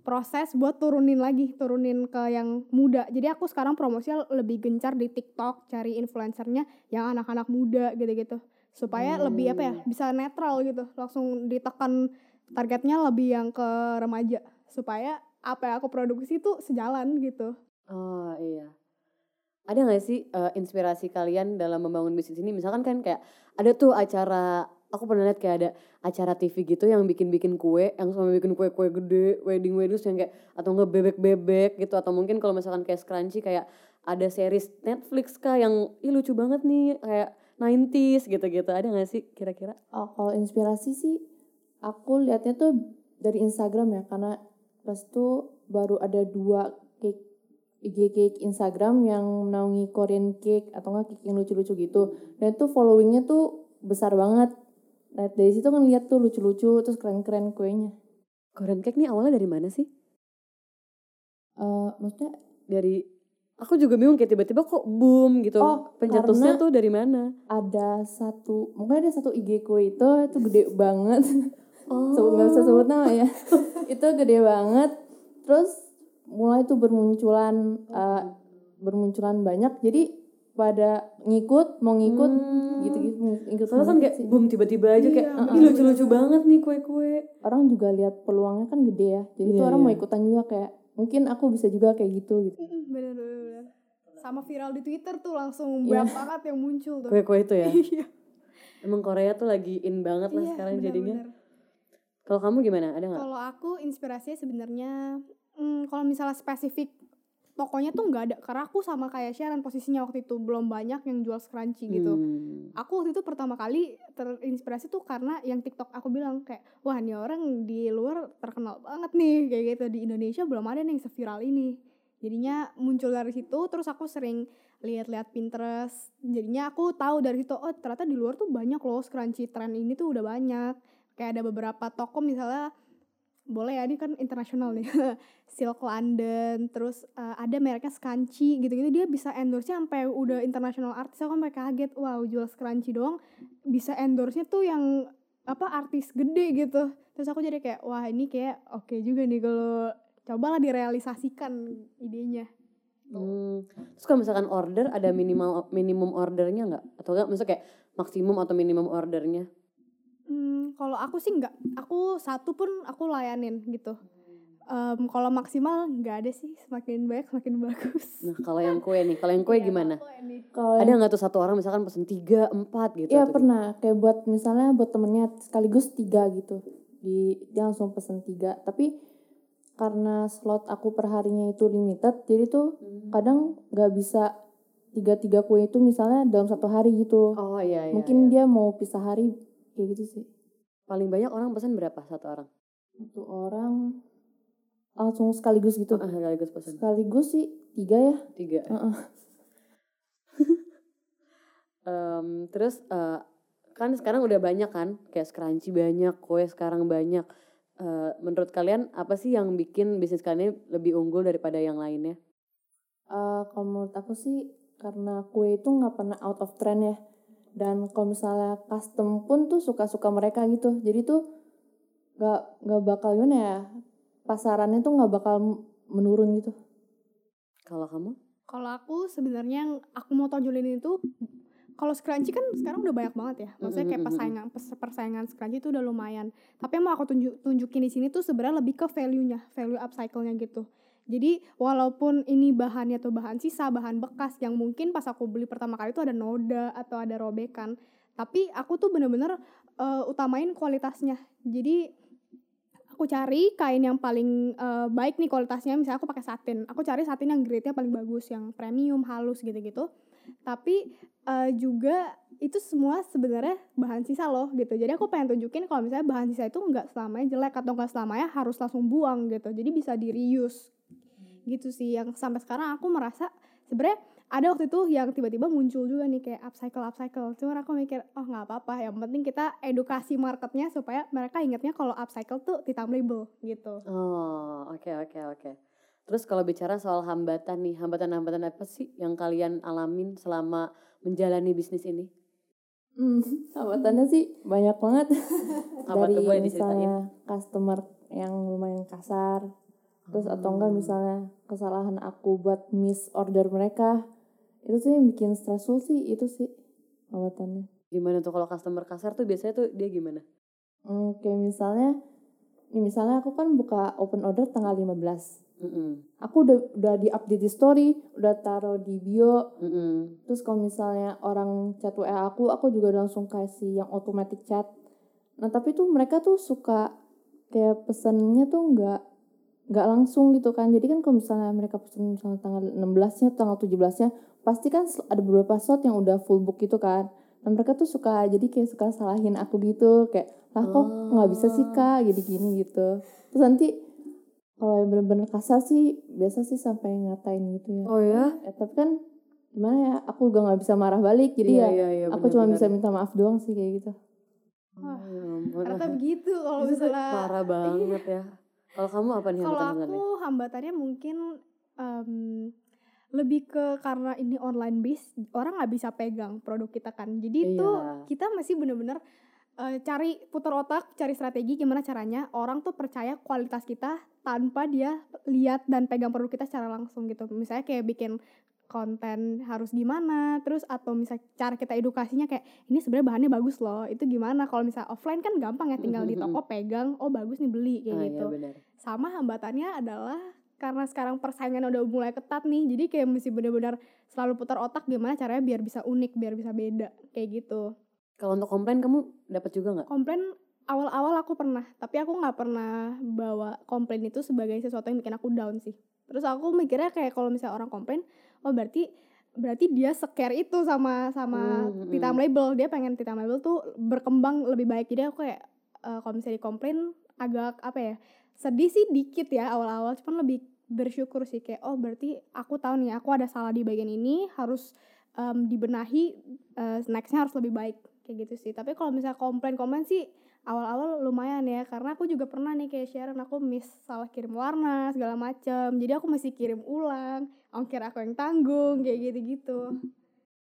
proses buat turunin lagi turunin ke yang muda jadi aku sekarang promosinya lebih gencar di TikTok cari influencernya yang anak-anak muda gitu-gitu supaya Hmm. lebih apa ya bisa netral gitu langsung ditekan targetnya lebih yang ke remaja supaya apa yang aku produksi tuh sejalan gitu Oh iya. Ada nggak sih eh, inspirasi kalian dalam membangun bisnis ini? Misalkan kan kayak ada tuh acara, aku pernah lihat kayak ada acara TV gitu yang bikin-bikin kue, yang sama bikin kue-kue gede, wedding-wedding yang kayak atau nggak bebek-bebek gitu atau mungkin kalau misalkan kayak Scrunchy kayak ada series Netflix kah yang ih lucu banget nih kayak 90s gitu-gitu. Ada nggak sih kira-kira? Oh, kalau inspirasi sih aku lihatnya tuh dari Instagram ya karena pas itu baru ada dua cake IG cake Instagram yang menaungi Korean cake atau enggak cake yang lucu-lucu gitu. Dan itu followingnya tuh besar banget. Nah dari situ kan lihat tuh lucu-lucu terus keren-keren kuenya. Korean cake nih awalnya dari mana sih? Eh, maksudnya Dari aku juga bingung kayak tiba-tiba kok boom gitu. Oh, Pencetusnya tuh dari mana? ada satu mungkin ada satu IG ku itu itu gede [LAUGHS] banget Oh. so nggak bisa sebut nama ya [LAUGHS] itu gede banget terus mulai tuh bermunculan eh, bermunculan banyak jadi pada ngikut mau ngikut Hmm. gitu-gitu ngikut Soalnya kan kayak sih. boom tiba-tiba aja kayak Iya, ini lucu-lucu banget nih kue-kue. orang juga lihat peluangnya kan gede ya jadi Iya, tuh orang mau iya. ikutan juga kayak mungkin aku bisa juga kayak gitu gitu bener bener bener. sama viral di Twitter tuh langsung Iya. banyak banget yang muncul tuh Kue-kue itu ya. [LAUGHS] iya Emang Korea tuh lagi in banget lah Iya, sekarang bener, jadinya. Kalau kamu gimana? Ada nggak? Kalau aku inspirasinya sebenarnya hmm, kalau misalnya spesifik tokonya tuh nggak ada karena aku sama kayak Sharon posisinya waktu itu belum banyak yang jual scrunchie gitu. Hmm. Aku waktu itu pertama kali terinspirasi tuh karena yang TikTok aku bilang kayak wah ini orang di luar terkenal banget nih kayak gitu di Indonesia belum ada nih yang seviral ini. Jadinya muncul dari situ terus aku sering lihat-lihat Pinterest. Jadinya aku tahu dari situ oh ternyata di luar tuh banyak loh scrunchie trend ini tuh udah banyak. Kayak ada beberapa toko misalnya boleh ya ini kan internasional nih. [LAUGHS] Silk London terus uh, ada mereknya Scrunchie gitu-gitu. Dia bisa endorse-nya sampai udah international artis aku sampai kaget. Wow jual Scrunchie doang bisa endorse-nya tuh yang apa artis gede gitu. Terus aku jadi kayak wah ini kayak oke juga nih kalau cobalah direalisasikan idenya. Hmm. Terus kalau misalkan order ada minimal minimum ordernya nggak? Atau enggak maksudnya kayak maksimum atau minimum ordernya? Hmm, kalau aku sih nggak, aku satu pun aku layanin gitu. Em, kalau maksimal nggak ada sih, semakin banyak semakin [LAUGHS] bagus. Nah kalau yang kue nih, kalau yang kue gimana? kalau Ada nggak tuh satu orang misalkan pesen tiga, empat gitu? Iya pernah kayak buat misalnya buat temennya sekaligus tiga gitu di dia langsung pesen tiga tapi karena slot aku per harinya itu limited jadi tuh Hmm. kadang nggak bisa tiga tiga kue itu misalnya dalam satu hari gitu Oh iya iya. mungkin iya. dia mau pisah hari kayak gitu sih paling banyak orang pesen berapa satu orang? satu orang langsung sekaligus gitu Ah, sekaligus pesen sekaligus sih tiga ya tiga. Heeh. [LAUGHS] Em, terus eh, kan sekarang udah banyak kan kayak scrunchie banyak, kue sekarang banyak. Eh, menurut kalian apa sih yang bikin bisnis kalian ini lebih unggul daripada yang lainnya? Eh, kalau menurut aku sih karena kue itu nggak pernah out of trend ya dan kalau misalnya custom pun tuh suka-suka mereka gitu jadi tuh nggak nggak bakal gimana ya pasarannya tuh nggak bakal menurun gitu Kalau kamu? Kalau aku sebenarnya yang aku mau tonjolin itu kalau scrunchie kan sekarang udah banyak banget ya. Maksudnya kayak persaingan pers- persaingan scrunchie itu udah lumayan. Tapi yang mau aku tunjuk tunjukin di sini tuh sebenarnya lebih ke value-nya, value upcycle-nya gitu. Jadi walaupun ini bahannya tuh bahan sisa, bahan bekas yang mungkin pas aku beli pertama kali itu ada noda atau ada robekan, tapi aku tuh bener-bener eh, utamain kualitasnya. Jadi aku cari kain yang paling eh, baik nih kualitasnya misalnya aku pakai satin. Aku cari satin yang grade-nya paling bagus yang premium halus gitu-gitu. Tapi eh, juga itu semua sebenarnya bahan sisa loh gitu. Jadi aku pengen tunjukin kalau misalnya bahan sisa itu nggak selamanya jelek atau nggak selamanya harus langsung buang gitu. Jadi bisa di reuse gitu sih yang sampai sekarang aku merasa sebenarnya ada waktu itu yang tiba-tiba muncul juga nih kayak upcycle upcycle cuma aku mikir oh nggak apa-apa yang penting kita edukasi marketnya supaya mereka ingatnya kalau upcycle tuh titam label gitu Oh, oke oke oke. Terus kalau bicara soal hambatan nih, hambatan-hambatan apa sih yang kalian alamin selama menjalani bisnis ini? hmm, hambatannya sih banyak banget [LAUGHS] Apa dari tuh boleh diceritain? misalnya customer yang lumayan kasar terus atau enggak Hmm. misalnya kesalahan aku buat miss order mereka itu sih yang bikin stressful sih itu sih hambatannya Gimana tuh kalau customer kasar tuh biasanya tuh dia gimana? Hmm, kayak misalnya, ya misalnya aku kan buka open order tanggal 15. Mm-mm, Aku udah udah di update di story, udah taruh di bio. mm-mm. Terus kalau misalnya orang chat WA aku, aku juga langsung kasih yang automatic chat. Nah tapi tuh mereka tuh suka kayak pesennya tuh nggak nggak langsung gitu kan. Jadi kan kalau misalnya mereka pesen misalnya tanggal 16-nya, tanggal 17-nya, pasti kan ada beberapa slot yang udah full book gitu kan. Nah mereka tuh suka jadi kayak suka salahin aku gitu kayak lah kok nggak bisa sih kak gini gini gitu. Terus nanti kalau yang bener-bener kasar sih biasa sih sampai ngatain gitu ya. Oh ya? Ya, tapi kan gimana ya aku juga nggak bisa marah balik jadi Iya, ya iya, iya, aku cuma bisa minta maaf doang sih kayak gitu Wah, Oh, ya ampun. ternyata begitu kalau misalnya parah banget ya. Kalau kamu apa nih Kalau aku hambatannya mungkin em, lebih ke karena ini online base orang nggak bisa pegang produk kita kan. Jadi itu Iya. kita masih bener-bener eh, cari putar otak, cari strategi gimana caranya orang tuh percaya kualitas kita tanpa dia lihat dan pegang produk kita secara langsung gitu. Misalnya kayak bikin konten harus gimana, terus atau misalnya cara kita edukasinya kayak ini sebenarnya bahannya bagus loh, itu gimana? Kalau misalnya offline kan gampang ya tinggal di toko pegang, oh bagus nih beli kayak Ah, gitu iya benar. sama hambatannya adalah karena sekarang persaingan udah mulai ketat nih jadi kayak mesti benar-benar selalu putar otak gimana caranya biar bisa unik biar bisa beda kayak gitu Kalau untuk komplain kamu dapat juga nggak? komplain awal-awal aku pernah tapi aku nggak pernah bawa komplain itu sebagai sesuatu yang bikin aku down sih terus aku mikirnya kayak kalau misalnya orang komplain oh berarti berarti dia scare itu sama sama Hmm, hmm, Titam. Label. Dia pengen Titam Label tuh berkembang lebih baik. Jadi aku kayak eh, kalau misalnya dikomplain agak apa ya sedih sih dikit ya awal-awal. Cuman lebih bersyukur sih kayak oh berarti aku tahu nih aku ada salah di bagian ini harus em, dibenahi eh, nextnya harus lebih baik. Kayak gitu sih. Tapi kalau misalnya komplain-komplain sih awal-awal lumayan ya. Karena aku juga pernah nih kayak Sharon aku miss salah kirim warna segala macam jadi aku mesti kirim ulang ongkir aku yang tanggung kayak gitu-gitu.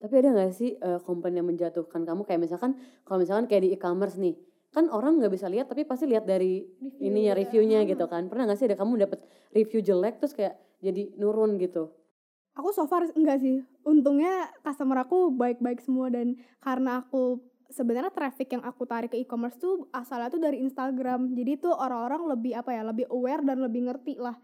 Tapi ada nggak sih eh, komplain yang menjatuhkan kamu? Kayak misalkan kalau misalkan kayak di e-commerce nih kan orang nggak bisa lihat tapi pasti lihat dari Review ininya ya. reviewnya Hmm. gitu kan. Pernah nggak sih ada kamu dapat review jelek terus kayak jadi nurun gitu? Aku so far enggak sih. Untungnya customer aku baik-baik semua dan karena aku sebenarnya traffic yang aku tarik ke e-commerce tuh asalnya tuh dari Instagram. Jadi tuh orang-orang lebih apa ya lebih aware dan lebih ngerti lah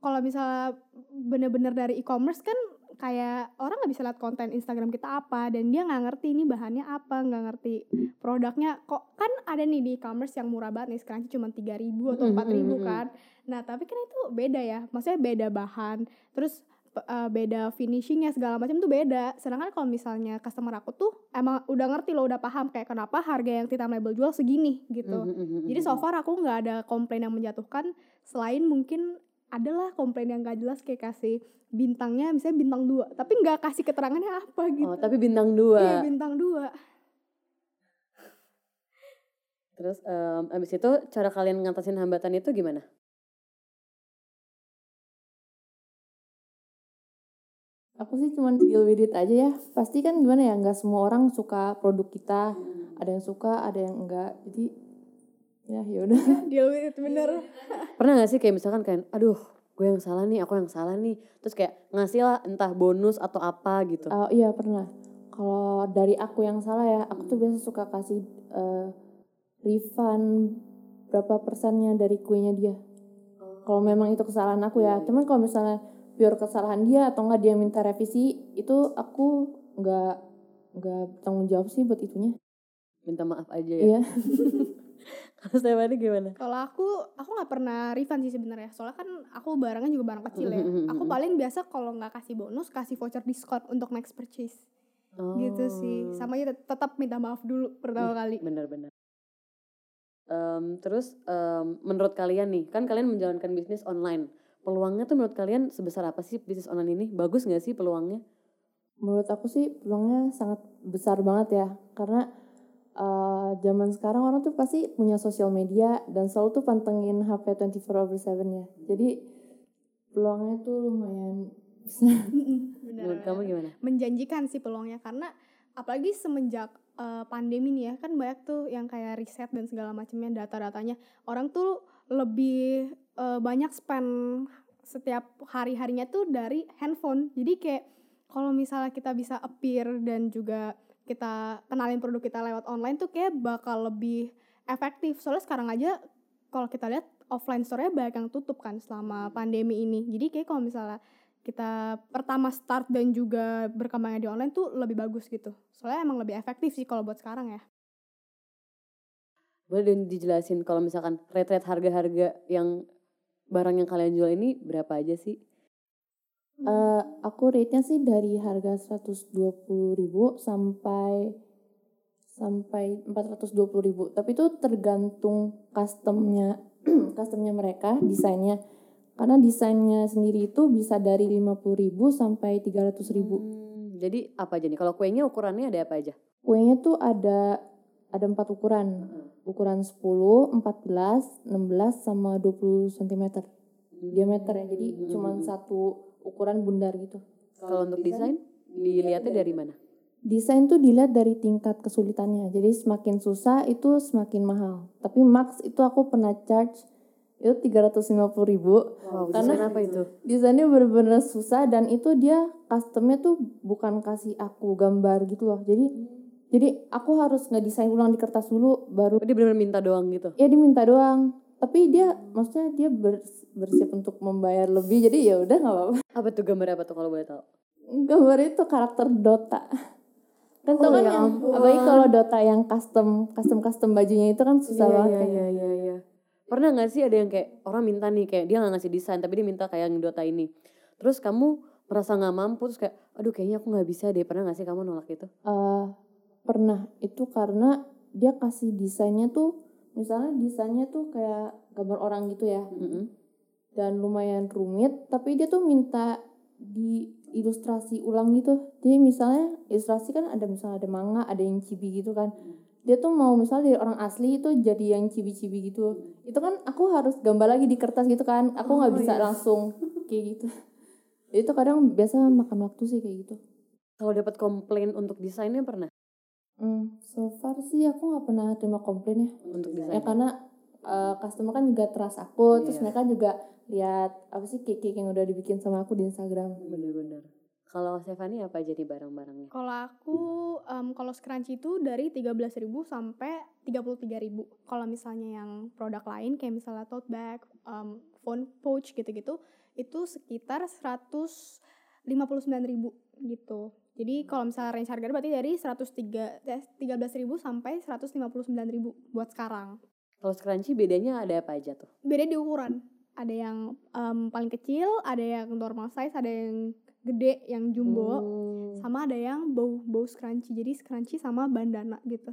kalau misalnya bener-bener dari e-commerce kan kayak orang nggak bisa lihat konten Instagram kita apa dan dia nggak ngerti ini bahannya apa nggak ngerti produknya kok kan ada nih di e-commerce yang murah banget nih sekarang cuma 3000 atau Mm, 4000 mm, mm, mm. kan nah tapi kan itu beda ya maksudnya beda bahan terus eh, beda finishingnya segala macam tuh beda sedangkan kalau misalnya customer aku tuh emang udah ngerti loh udah paham kayak kenapa harga yang Titan Label jual segini gitu Mhm, mhm, mhm, jadi so mhm. far aku nggak ada komplain yang menjatuhkan selain mungkin adalah komplain yang gak jelas kayak kasih bintangnya misalnya bintang dua tapi nggak kasih keterangannya apa gitu oh tapi bintang iya dua bintang dua terus em, abis itu cara kalian ngatasin hambatan itu gimana Aku sih cuman deal with it aja ya. Pasti kan gimana ya, nggak semua orang suka produk kita. Ada yang suka, ada yang enggak. Jadi ya yaudah. [LAUGHS] deal with it bener pernah nggak sih kayak misalkan kayak aduh gue yang salah nih aku yang salah nih terus kayak ngasih lah entah bonus atau apa gitu Oh iya pernah. Kalau dari aku yang salah ya, aku tuh biasa suka kasih eh, refund berapa persennya dari kuenya dia. Kalau memang itu kesalahan aku ya. Cuman kalau misalnya pure kesalahan dia atau enggak dia minta revisi, itu aku nggak nggak tanggung jawab sih buat itunya. minta maaf aja ya Iya. [LAUGHS] kalau Stephanie gimana? Kalau aku aku nggak pernah refund sih sebenarnya. Soalnya kan aku barangnya juga barang kecil ya. [LAUGHS] Aku paling biasa kalau nggak kasih bonus kasih voucher diskon untuk next purchase. Gitu sih. Oh. sama aja tet- tetap minta maaf dulu pertama kali. benar-benar Em, terus em, menurut kalian nih kan kalian menjalankan bisnis online. Peluangnya tuh menurut kalian sebesar apa sih bisnis online ini? Bagus nggak sih peluangnya? Menurut aku sih peluangnya sangat besar banget ya. Karena eh, zaman sekarang orang tuh pasti punya sosial media dan selalu tuh pantengin HP 24 over 7 ya. Jadi peluangnya tuh lumayan besar. Menurut kamu gimana menjanjikan sih peluangnya karena apalagi semenjak eh, pandemi nih ya kan banyak tuh yang kayak riset dan segala macamnya data-datanya orang tuh lebih eh, banyak spend setiap hari-harinya tuh dari handphone jadi kayak kalau misalnya kita bisa appear dan juga kita kenalin produk kita lewat online tuh kayak bakal lebih efektif soalnya sekarang aja kalau kita lihat offline store-nya banyak yang tutup kan selama pandemi ini jadi kayak kalau misalnya kita pertama start dan juga berkembangnya di online tuh lebih bagus gitu. Soalnya emang lebih efektif sih kalau buat sekarang ya. boleh dong dijelasin kalau misalkan rate-rate harga-harga yang barang yang kalian jual ini berapa aja sih Eh, aku rate-nya sih dari harga 120.000 sampai sampai 420.000. Tapi itu tergantung customnya [CLEARS THROAT] customnya mereka, desainnya. Karena desainnya sendiri itu bisa dari 50.000 sampai 300.000. Hmm, jadi apa aja nih kalau kuenya ukurannya ada apa aja Kuenya tuh ada ada empat ukuran. Ukuran 10, 14, 16 sama 20 cm diameter ya. Jadi Hmm. cuman satu ukuran bundar gitu. Kalau untuk desain dilihatnya dari mana? Desain tuh dilihat dari tingkat kesulitannya. Jadi semakin susah itu semakin mahal. Tapi max itu aku pernah charge itu 350 ribu. Wow, Karena- desain apa itu? Desainnya bener-bener susah dan itu dia customnya tuh bukan kasih aku gambar gitu loh. Jadi jadi aku harus ngedesain ulang di kertas dulu baru Oh, dia benar-benar minta doang gitu. ya diminta doang. Tapi dia maksudnya dia ber- bersiap untuk membayar lebih. Jadi ya udah nggak apa-apa. Apa tuh gambar apa tuh kalau boleh tahu? Gambar itu karakter Dota. Kan Oh, kan ya yang ampun. apalagi kalau Dota yang custom custom custom bajunya itu kan susah banget. Iya, kan. iya, iya, iya. Pernah nggak sih ada yang kayak orang minta nih kayak dia nggak ngasih desain tapi dia minta kayak yang Dota ini. Terus kamu merasa nggak mampu terus kayak aduh kayaknya aku nggak bisa deh. Pernah nggak sih kamu nolak itu? Eh, pernah itu karena dia kasih desainnya tuh misalnya desainnya tuh kayak gambar orang gitu ya. Mm-mm. dan lumayan rumit tapi dia tuh minta di ilustrasi ulang gitu. Jadi misalnya ilustrasi kan ada misalnya ada manga ada yang cibi gitu kan. Dia tuh mau misalnya dari orang asli itu jadi yang cibi-cibi gitu. Itu kan aku harus gambar lagi di kertas gitu kan. Aku nggak Oh, bisa iya. langsung [LAUGHS] kayak gitu. Itu kadang biasa makan waktu sih kayak gitu. Kalau dapat komplain untuk desainnya pernah Hmm, so far sih aku nggak pernah terima komplain ya. untuk desain? Ya karena uh, customer kan juga trust aku, terus Iya. mereka juga lihat apa sih cake yang udah dibikin sama aku di Instagram. Bener-bener. Kalau Stefani apa jadi barang-barangnya? Kalau aku em, kalau scrunchie itu dari 13.000 sampai 33.000. Kalau misalnya yang produk lain kayak misalnya tote bag, em, phone pouch gitu-gitu itu sekitar 159.000 gitu. Jadi kalau misalnya range harga berarti dari 103 eh, 13.000 sampai 159.000 buat sekarang. Kalau scrunchie bedanya ada apa aja tuh? Beda di ukuran. Ada yang em, paling kecil, ada yang normal size, ada yang gede, yang jumbo. Hmm. sama ada yang bow bow scrunchie jadi scrunchie sama bandana gitu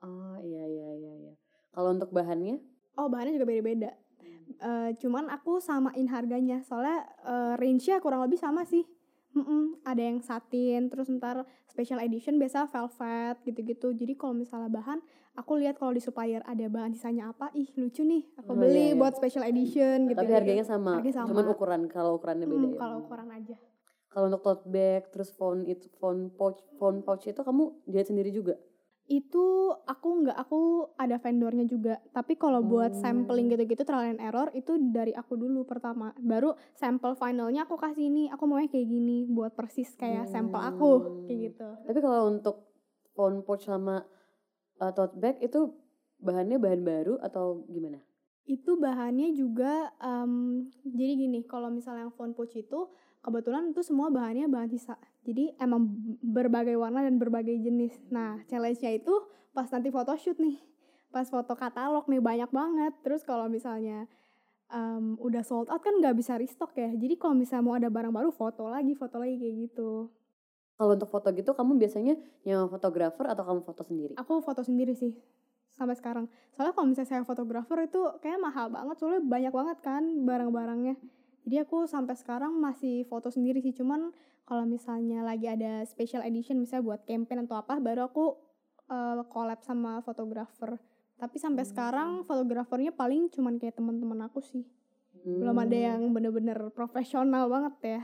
Oh iya iya iya iya. Kalau untuk bahannya? oh bahannya juga beda-beda Eh, cuman aku samain harganya soalnya eh, range-nya kurang lebih sama sih Mm-mm, ada yang satin terus ntar special edition biasa velvet gitu-gitu jadi kalau misalnya bahan aku lihat kalau di supplier ada bahan sisanya apa ih lucu nih Oh, aku beli iya, iya. buat special edition gitu Tapi harganya sama. Harganya sama. Cuman ukuran kalau ukurannya beda Mm, ya. kalau ukuran aja Kalau untuk tote bag, terus phone itu phone pouch, phone pouch itu kamu jahit sendiri juga? Itu aku nggak aku ada vendornya juga tapi kalau buat Oh. sampling gitu-gitu trial and error itu dari aku dulu pertama baru sampel finalnya aku kasih ini aku maunya kayak gini buat persis kayak sampel aku Hmm. kayak gitu Tapi kalau untuk phone pouch sama uh, tote bag itu bahannya bahan baru atau gimana? itu bahannya juga em, jadi gini kalau misalnya yang phone pouch itu kebetulan itu semua bahannya bahan sisa jadi emang berbagai warna dan berbagai jenis. Nah challenge-nya itu pas nanti photoshoot nih. Pas foto katalog nih banyak banget. Terus kalau misalnya em, udah sold out kan nggak bisa restock ya. Jadi kalau misalnya mau ada barang baru foto lagi foto lagi kayak gitu. Kalau untuk foto gitu kamu biasanya nyewa fotografer atau kamu foto sendiri? aku foto sendiri sih sampai sekarang. Soalnya kalau misalnya saya fotografer itu kayak mahal banget soalnya banyak banget kan barang-barangnya jadi aku sampai sekarang masih foto sendiri sih cuman kalau misalnya lagi ada special edition misalnya buat campaign atau apa baru aku eh, collab sama fotografer tapi sampai sekarang fotografernya paling cuman kayak teman-teman aku sih belum ada Hmm. yang bener-bener profesional banget ya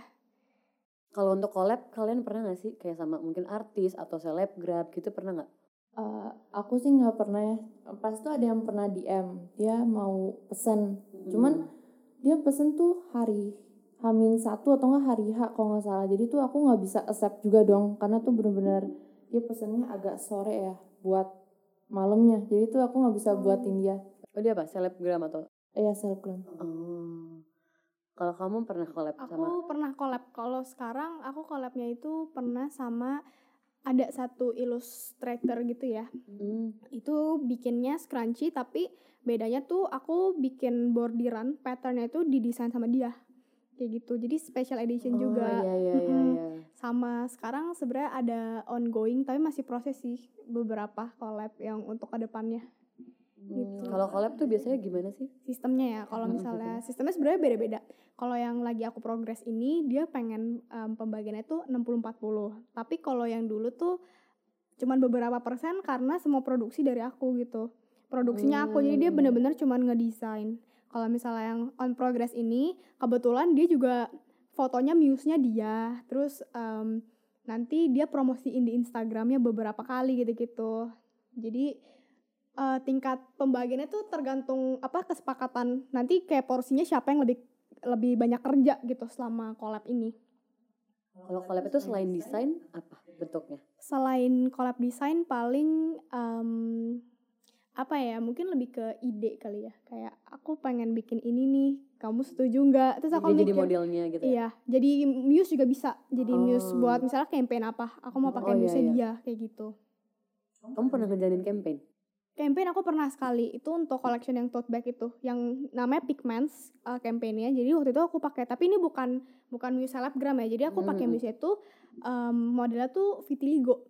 Kalau untuk collab kalian pernah gak sih kayak sama mungkin artis atau selebgram gitu pernah nggak? Uh, aku sih nggak pernah ya. Pas tuh ada yang pernah DM, dia mau pesen. Cuman dia pesen tuh hari Hamin satu atau enggak hari H kalau nggak salah. Jadi tuh aku nggak bisa accept juga dong, karena tuh bener-bener dia pesennya agak sore ya buat malamnya. Jadi tuh aku nggak bisa buatin dia. Oh dia apa? Selebgram atau? Eh ya selebgram. Oh. Kalau kamu pernah collab Aku sama? pernah collab. Kalau sekarang aku collabnya itu pernah sama ada satu illustrator gitu ya. Hmm. Itu bikinnya scrunchy tapi bedanya tuh aku bikin bordiran patternnya itu didesain sama dia. Kayak gitu. Jadi special edition Oh, juga. Iya iya iya. Mm-mm. iya. Sama sekarang sebenarnya ada ongoing tapi masih proses sih beberapa collab yang untuk ke depannya. Hmm, Gitu. Kalau collab tuh biasanya gimana sih? sistemnya ya kalau Mm-mm, misalnya sistemnya sebenarnya beda-beda kalau yang lagi aku progres ini dia pengen em, pembagiannya tuh 60-40 tapi kalau yang dulu tuh cuman beberapa persen karena semua produksi dari aku gitu. Produksinya aku jadi dia Hmm. bener-bener cuman ngedesain. Kalau misalnya yang on progress ini kebetulan dia juga fotonya muse-nya dia. Terus em, nanti dia promosiin di Instagramnya beberapa kali gitu-gitu. Jadi eh, tingkat pembagiannya tuh tergantung apa kesepakatan. Nanti kayak porsinya siapa yang lebih lebih banyak kerja gitu selama collab ini Kalau collab itu selain desain apa bentuknya? selain collab desain paling em, apa ya mungkin lebih ke ide kali ya kayak aku pengen bikin ini nih kamu setuju nggak terus aku jadi mikir modelnya gitu ya? iya jadi muse juga bisa jadi muse Oh. buat misalnya campaign apa aku mau pakai Oh, iya, muse iya. dia kayak gitu Kamu pernah ngejalanin campaign? Campaign aku pernah sekali. Itu untuk collection yang tote bag itu yang namanya Pigments uh, campaignnya. Jadi waktu itu aku pakai tapi ini bukan bukan muse selebgram ya. Jadi aku pakai Hmm. muse itu um, modelnya tuh vitiligo.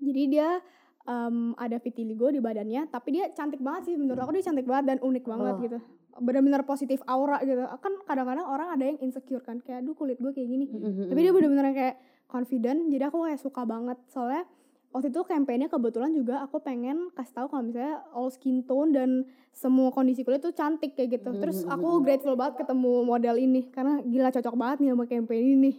Jadi dia um, ada vitiligo di badannya tapi dia cantik banget sih menurut aku. Dia cantik banget dan unik banget Oh. gitu. Benar-benar positif aura gitu. Kan kadang-kadang orang ada yang insecure kan. Kayak aduh kulit gue kayak gini. Hmm. tapi dia bener-bener kayak confident. Jadi aku kayak suka banget. Soalnya waktu itu campaignnya kebetulan juga aku pengen kasih tahu kalau misalnya all skin tone dan semua kondisi kulit tuh cantik kayak gitu. Terus aku grateful banget ketemu model ini karena gila cocok banget nih sama campaign ini.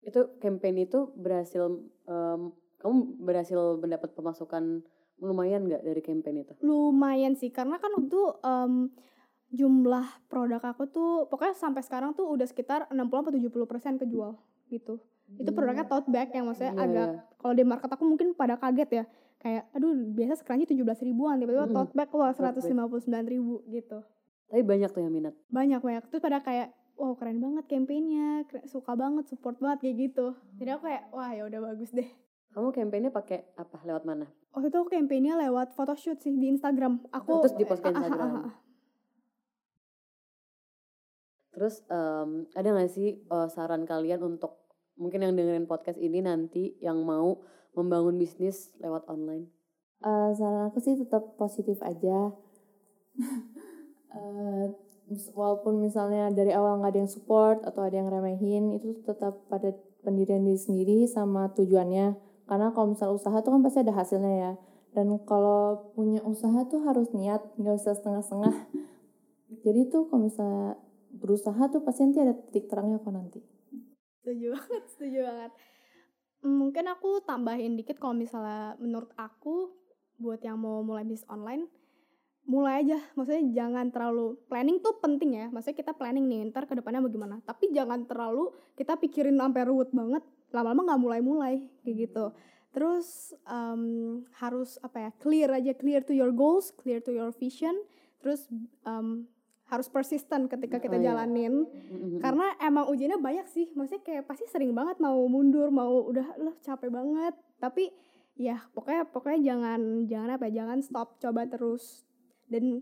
Itu campaign itu berhasil em, kamu berhasil mendapat pemasukan lumayan nggak dari campaign itu? lumayan sih karena kan waktu itu em, jumlah produk aku tuh pokoknya sampai sekarang tuh udah sekitar 60-70% kejual gitu. Itu produknya tote bag yang maksudnya Iya, agak iya. Kalau di market aku mungkin pada kaget ya kayak aduh biasa scrunchie 17 ribuan tiba-tiba Mm-mm. tote bag wah Tote bag. 159 ribu gitu Tapi banyak tuh yang minat. banyak banyak terus pada kayak wow keren banget campaignnya keren- suka banget support banget kayak gitu jadi aku kayak wah ya udah bagus deh Kamu campaignnya pakai apa? Lewat mana? waktu itu aku campaignnya lewat photoshoot sih di Instagram aku Terus di-post ke Ah, ah, ah, Instagram. ah, ah. Terus em, ada nggak sih eh, saran kalian untuk mungkin yang dengerin podcast ini nanti yang mau membangun bisnis lewat online? Eh, saran aku sih tetap positif aja. [LAUGHS] Mis- walaupun misalnya dari awal nggak ada yang support atau ada yang remehin, itu tetap pada pendirian diri sendiri sama tujuannya. Karena kalau misal usaha tuh kan pasti ada hasilnya ya. Dan kalau punya usaha tuh harus niat, nggak usah setengah-setengah. [LAUGHS] Jadi tuh kalau misalnya berusaha tuh pasti nanti ada titik terangnya kok nanti. Setuju banget setuju banget. Mungkin aku tambahin dikit kalau misalnya menurut aku buat yang mau mulai bisnis online mulai aja. Maksudnya jangan terlalu planning tuh penting ya. Maksudnya kita planning nih ntar ke depannya bagaimana tapi jangan terlalu kita pikirin sampai ruwet banget lama-lama nggak mulai-mulai kayak gitu. Terus em, harus apa ya clear aja clear to your goals clear to your vision. Terus em, harus persisten ketika kita Oh, iya. jalanin. Mm-mm. karena emang ujiannya banyak sih. Maksudnya kayak pasti sering banget mau mundur mau udah loh capek banget. Tapi ya pokoknya pokoknya jangan jangan apa ya jangan stop coba terus. Dan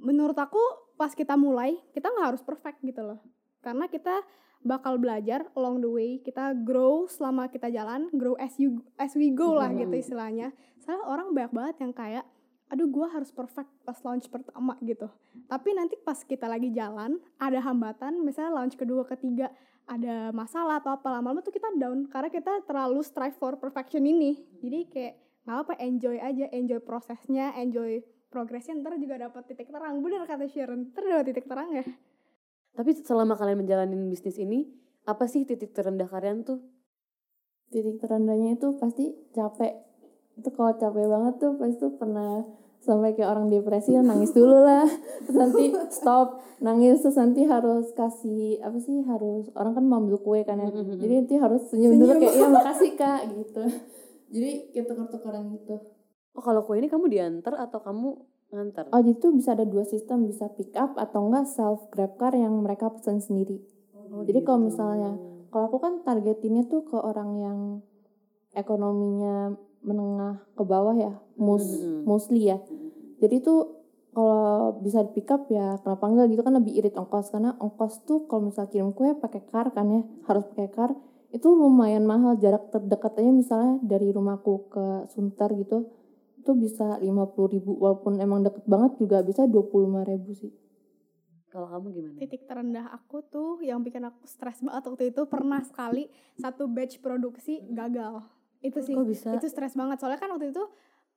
menurut aku pas kita mulai kita nggak harus perfect gitu loh. Karena kita bakal belajar along the way. Kita grow selama kita jalan grow as you as we go lah gitu istilahnya. Soalnya orang banyak banget yang kayak aduh gue harus perfect pas launch pertama gitu. Tapi nanti pas kita lagi jalan ada hambatan misalnya launch kedua ketiga ada masalah atau apa lama-lama tuh kita down karena kita terlalu strive for perfection ini. Jadi kayak nggak apa enjoy aja enjoy prosesnya enjoy progresnya ntar juga dapat titik terang. Bener kata Sharon ntar dapat titik terang ya. Tapi selama kalian menjalani bisnis ini, apa sih titik terendah kalian tuh? titik terendahnya itu pasti capek itu kalau capek banget tuh pasti tuh pernah sampai kayak orang depresi kan nangis dulu lah. Terus nanti stop nangis. Terus nanti harus kasih apa sih harus orang kan mau ambil kue kan ya. Jadi nanti harus senyum, dulu Senyum. kayak iya makasih kak gitu. Jadi kayak tuker-tukeran gitu. Oh kalau kue ini kamu diantar atau kamu ngantar? oh jadi tuh bisa ada dua sistem. Bisa pick up atau enggak self grab car yang mereka pesan sendiri. Oh, jadi kalau gitu. misalnya kalau aku kan targetinnya tuh ke orang yang ekonominya menengah ke bawah ya, mus Mhm. mostly ya. Jadi tuh kalau bisa di pick up ya kenapa enggak gitu kan lebih irit ongkos karena ongkos tuh kalau misal kirim kue pakai car kan ya harus pakai car itu lumayan mahal jarak terdekat aja misalnya dari rumahku ke Sunter gitu itu bisa 50.000 ribu walaupun emang deket banget juga bisa 25.000 ribu sih Kalau kamu gimana? titik terendah aku tuh yang bikin aku stres banget waktu itu pernah sekali satu batch produksi gagal itu sih. Kok bisa? itu stres banget. Soalnya kan waktu itu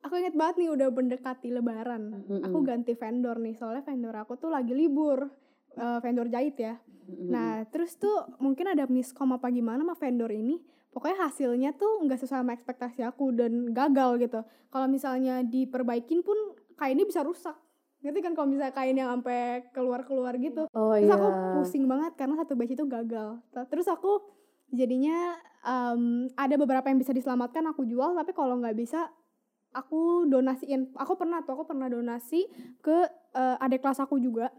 aku inget banget nih udah mendekati lebaran. Aku Mm-mm. ganti vendor nih. Soalnya vendor aku tuh lagi libur. Eh, vendor jahit ya. Mm-mm. nah terus tuh mungkin ada miskom apa gimana sama vendor ini. Pokoknya hasilnya tuh nggak sesuai sama ekspektasi aku dan gagal gitu. Kalau misalnya diperbaikin pun kain ini bisa rusak. Ngerti kan kalau misalnya kain yang sampai keluar-keluar gitu? Oh terus iya. aku pusing banget karena satu batch itu gagal. Terus aku jadinya em, ada beberapa yang bisa diselamatkan aku jual tapi kalau nggak bisa aku donasiin. Aku pernah tuh aku pernah donasi ke eh, adik kelas aku juga.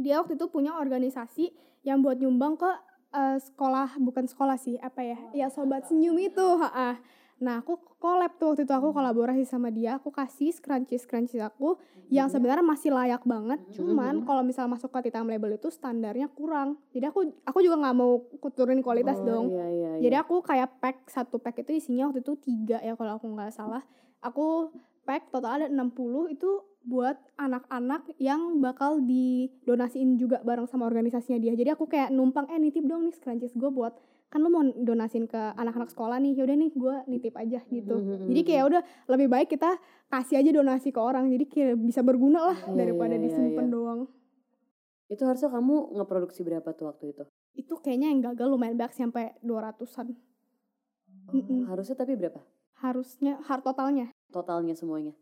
Dia waktu itu punya organisasi yang buat nyumbang ke eh, sekolah bukan sekolah sih apa ya ya sobat senyum itu ha nah aku collab tuh waktu itu aku kolaborasi sama dia aku kasih scrunchies scrunchies aku yang sebenarnya masih layak banget cuman kalau misal masuk ke titanium label itu standarnya kurang. Jadi aku aku juga nggak mau kuturin kualitas Oh, dong. Iya, iya, jadi iya. aku kayak pack satu pack itu isinya waktu itu tiga ya kalau aku nggak salah. Aku pack total ada 60 itu buat anak-anak yang bakal didonasiin juga bareng sama organisasinya dia. Jadi aku kayak numpang eh nitip dong nih scrunchies gue buat kan lu mau donasiin ke anak-anak sekolah nih yaudah nih gue nitip aja gitu Mhm, jadi kayak udah lebih baik kita kasih aja donasi ke orang jadi kayak bisa berguna lah Iya, daripada iya, iya, disimpan iya. doang Itu harusnya kamu ngeproduksi berapa tuh waktu itu? itu kayaknya yang gagal lumayan banyak sampai 200-an Mm-mm. Harusnya tapi berapa? harusnya hard totalnya Totalnya semuanya.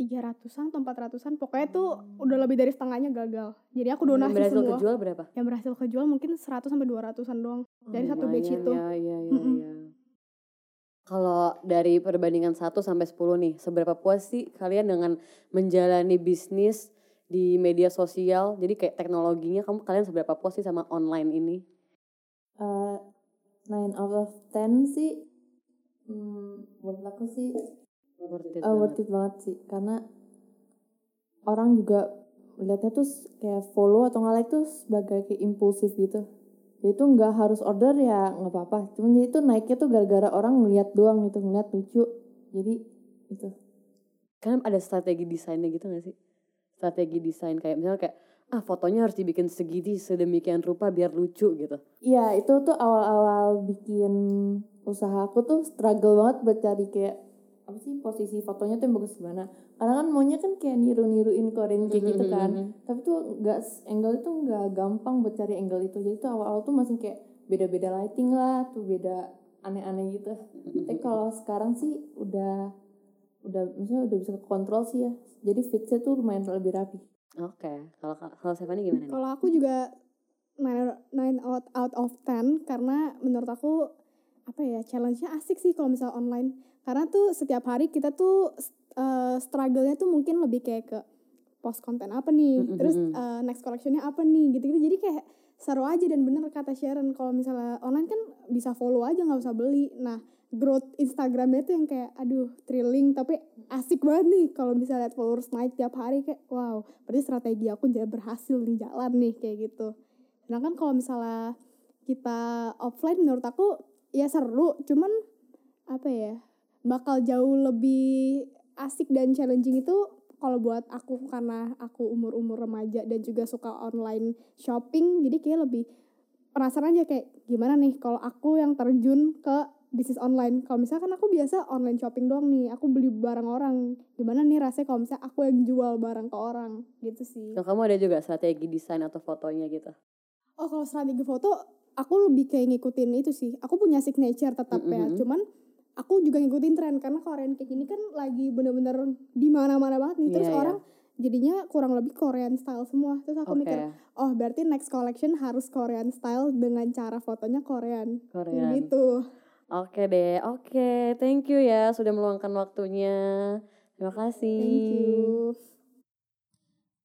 300-an atau 400-an pokoknya tuh udah lebih dari setengahnya gagal jadi aku Yang donasi berhasil semua kejual berapa? yang berhasil kejual mungkin 100 sampai 200-an doang dari satu batch itu Ya, iya, iya, Mm-mm. iya. Kalau dari perbandingan 1 sampai 10 nih, seberapa puas sih kalian dengan menjalani bisnis di media sosial? Jadi kayak teknologinya kamu kalian seberapa puas sih sama online ini? Eh, 9 out of 10 sih hmm, menurut aku sih Worth it eh, worth it banget sih. Karena orang juga melihatnya tuh kayak follow atau nggak like tuh sebagai kayak impulsif gitu. Jadi tuh nggak harus order ya nggak apa-apa. Cuman jadi tuh naiknya tuh gara-gara orang ngeliat doang gitu ngeliat lucu. Jadi itu Kan ada strategi desainnya gitu gak sih? Strategi desain kayak misalnya kayak ah fotonya harus dibikin segini sedemikian rupa biar lucu gitu. Iya itu tuh awal-awal bikin usaha aku tuh struggle banget buat cari kayak apa sih posisi fotonya tuh yang bagus gimana? Karena kan maunya kan kayak niru-niruin Korean kayak gitu kan. tapi tuh nggak angle itu nggak gampang buat cari angle itu. Jadi tuh awal-awal tuh masih kayak beda-beda lighting lah tuh beda aneh-aneh gitu. Tapi kalau sekarang sih udah udah misalnya udah bisa kontrol sih ya. Jadi fitsnya tuh lumayan lebih rapi. Oke, kalau kalau Stephanie gimana nih? kalau aku juga 9 out, out of 10 karena menurut aku apa ya challenge-nya asik sih kalau misalnya online karena tuh setiap hari kita tuh uh, struggle-nya tuh mungkin lebih kayak ke post konten apa nih Mm-mm, terus uh, next collection-nya apa nih gitu-gitu. Jadi kayak seru aja dan bener kata Sharon kalau misalnya online kan bisa follow aja nggak usah beli. Nah growth Instagramnya tuh yang kayak aduh thrilling tapi asik banget nih kalau misalnya lihat followers naik tiap hari kayak wow berarti strategi aku jadi berhasil nih jalan nih kayak gitu. Sedangkan kalau misalnya kita offline menurut aku ya seru cuman apa ya bakal jauh lebih asik dan challenging itu kalau buat aku karena aku umur-umur remaja dan juga suka online shopping. Jadi kayak lebih penasaran aja kayak gimana nih kalau aku yang terjun ke bisnis online. Kalau misalkan aku biasa online shopping doang nih aku beli barang orang. Gimana nih rasanya kalau misalnya aku yang jual barang ke orang? Gitu sih. Kalau kamu ada juga strategi desain atau fotonya gitu? oh kalau strategi foto aku lebih kayak ngikutin itu sih. Aku punya signature tetap ya. Mm-mm. cuman aku juga ngikutin tren karena Korean kayak gini kan lagi bener-bener di mana-mana banget nih terus Iya, iya. orang jadinya kurang lebih Korean style semua terus aku Oke, mikir oh berarti next collection harus Korean style dengan cara fotonya Korean, Korean. gitu Oke deh, oke. Thank you ya sudah meluangkan waktunya. Terima kasih. thank you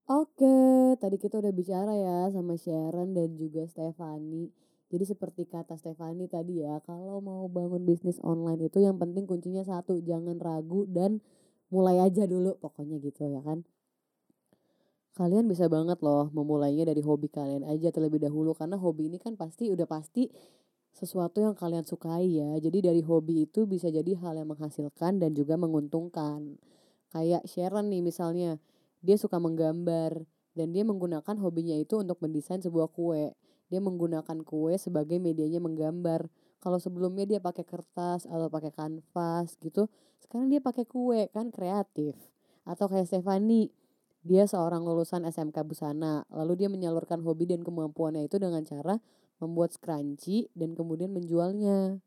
Oke, tadi kita udah bicara ya sama Sharon dan juga Stefani. Jadi seperti kata Stefani tadi ya, kalau mau bangun bisnis online itu yang penting kuncinya satu, jangan ragu dan mulai aja dulu pokoknya gitu ya kan. Kalian bisa banget loh memulainya dari hobi kalian aja terlebih dahulu karena hobi ini kan pasti udah pasti sesuatu yang kalian sukai ya. Jadi dari hobi itu bisa jadi hal yang menghasilkan dan juga menguntungkan. Kayak Sharon nih misalnya, dia suka menggambar dan dia menggunakan hobinya itu untuk mendesain sebuah kue. Dia menggunakan kue sebagai medianya menggambar. kalau sebelumnya dia pakai kertas atau pakai kanvas gitu sekarang dia pakai kue kan kreatif. Atau kayak Stefani dia seorang lulusan SMK Busana. Lalu dia menyalurkan hobi dan kemampuannya itu dengan cara membuat scrunchie dan kemudian menjualnya.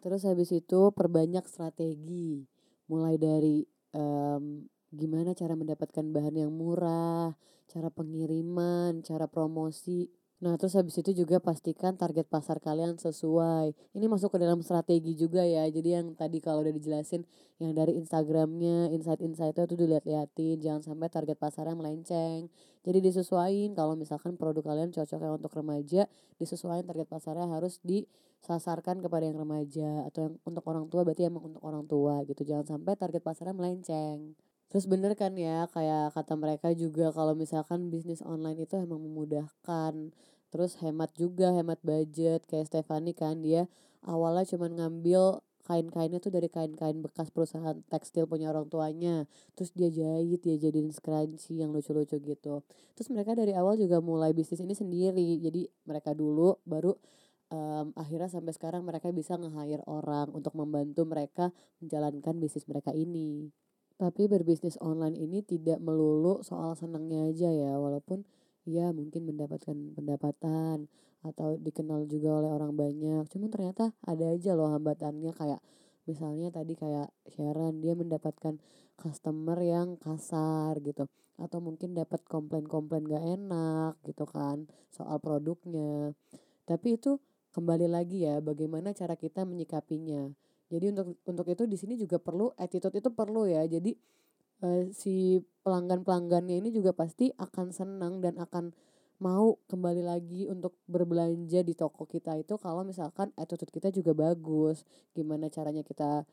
Terus habis itu perbanyak strategi. Mulai dari um, gimana cara mendapatkan bahan yang murah cara pengiriman cara promosi Nah, terus habis itu juga pastikan target pasar kalian sesuai. Ini masuk ke dalam strategi juga ya. Jadi yang tadi kalau udah dijelasin yang dari Instagramnya, insight-insight itu dilihat-liatin. Jangan sampai target pasarnya melenceng. Jadi disesuaikan kalau misalkan produk kalian cocok ya untuk remaja, disesuaikan target pasarnya harus disasarkan kepada yang remaja atau yang untuk orang tua berarti emang untuk orang tua gitu. Jangan sampai target pasarnya melenceng. Terus bener kan ya kayak kata mereka juga kalau misalkan bisnis online itu emang memudahkan. Terus hemat juga, hemat budget. Kayak Stefani kan dia awalnya cuman ngambil kain-kainnya tuh dari kain-kain bekas perusahaan tekstil punya orang tuanya. Terus dia jahit, dia jadiin scrunchie yang lucu-lucu gitu. Terus mereka dari awal juga mulai bisnis ini sendiri. Jadi mereka dulu baru um, akhirnya sampai sekarang mereka bisa nge-hire orang untuk membantu mereka menjalankan bisnis mereka ini. Tapi berbisnis online ini tidak melulu soal senangnya aja ya, walaupun ya mungkin mendapatkan pendapatan atau dikenal juga oleh orang banyak. Cuman ternyata ada aja loh hambatannya kayak misalnya tadi kayak Sharon dia mendapatkan customer yang kasar gitu atau mungkin dapat komplain-komplain gak enak gitu kan soal produknya. Tapi itu kembali lagi ya bagaimana cara kita menyikapinya. Jadi untuk untuk itu di sini juga perlu attitude itu perlu ya. Jadi uh, si pelanggan-pelanggannya ini juga pasti akan senang dan akan mau kembali lagi untuk berbelanja di toko kita itu kalau misalkan attitude kita juga bagus. Gimana caranya kita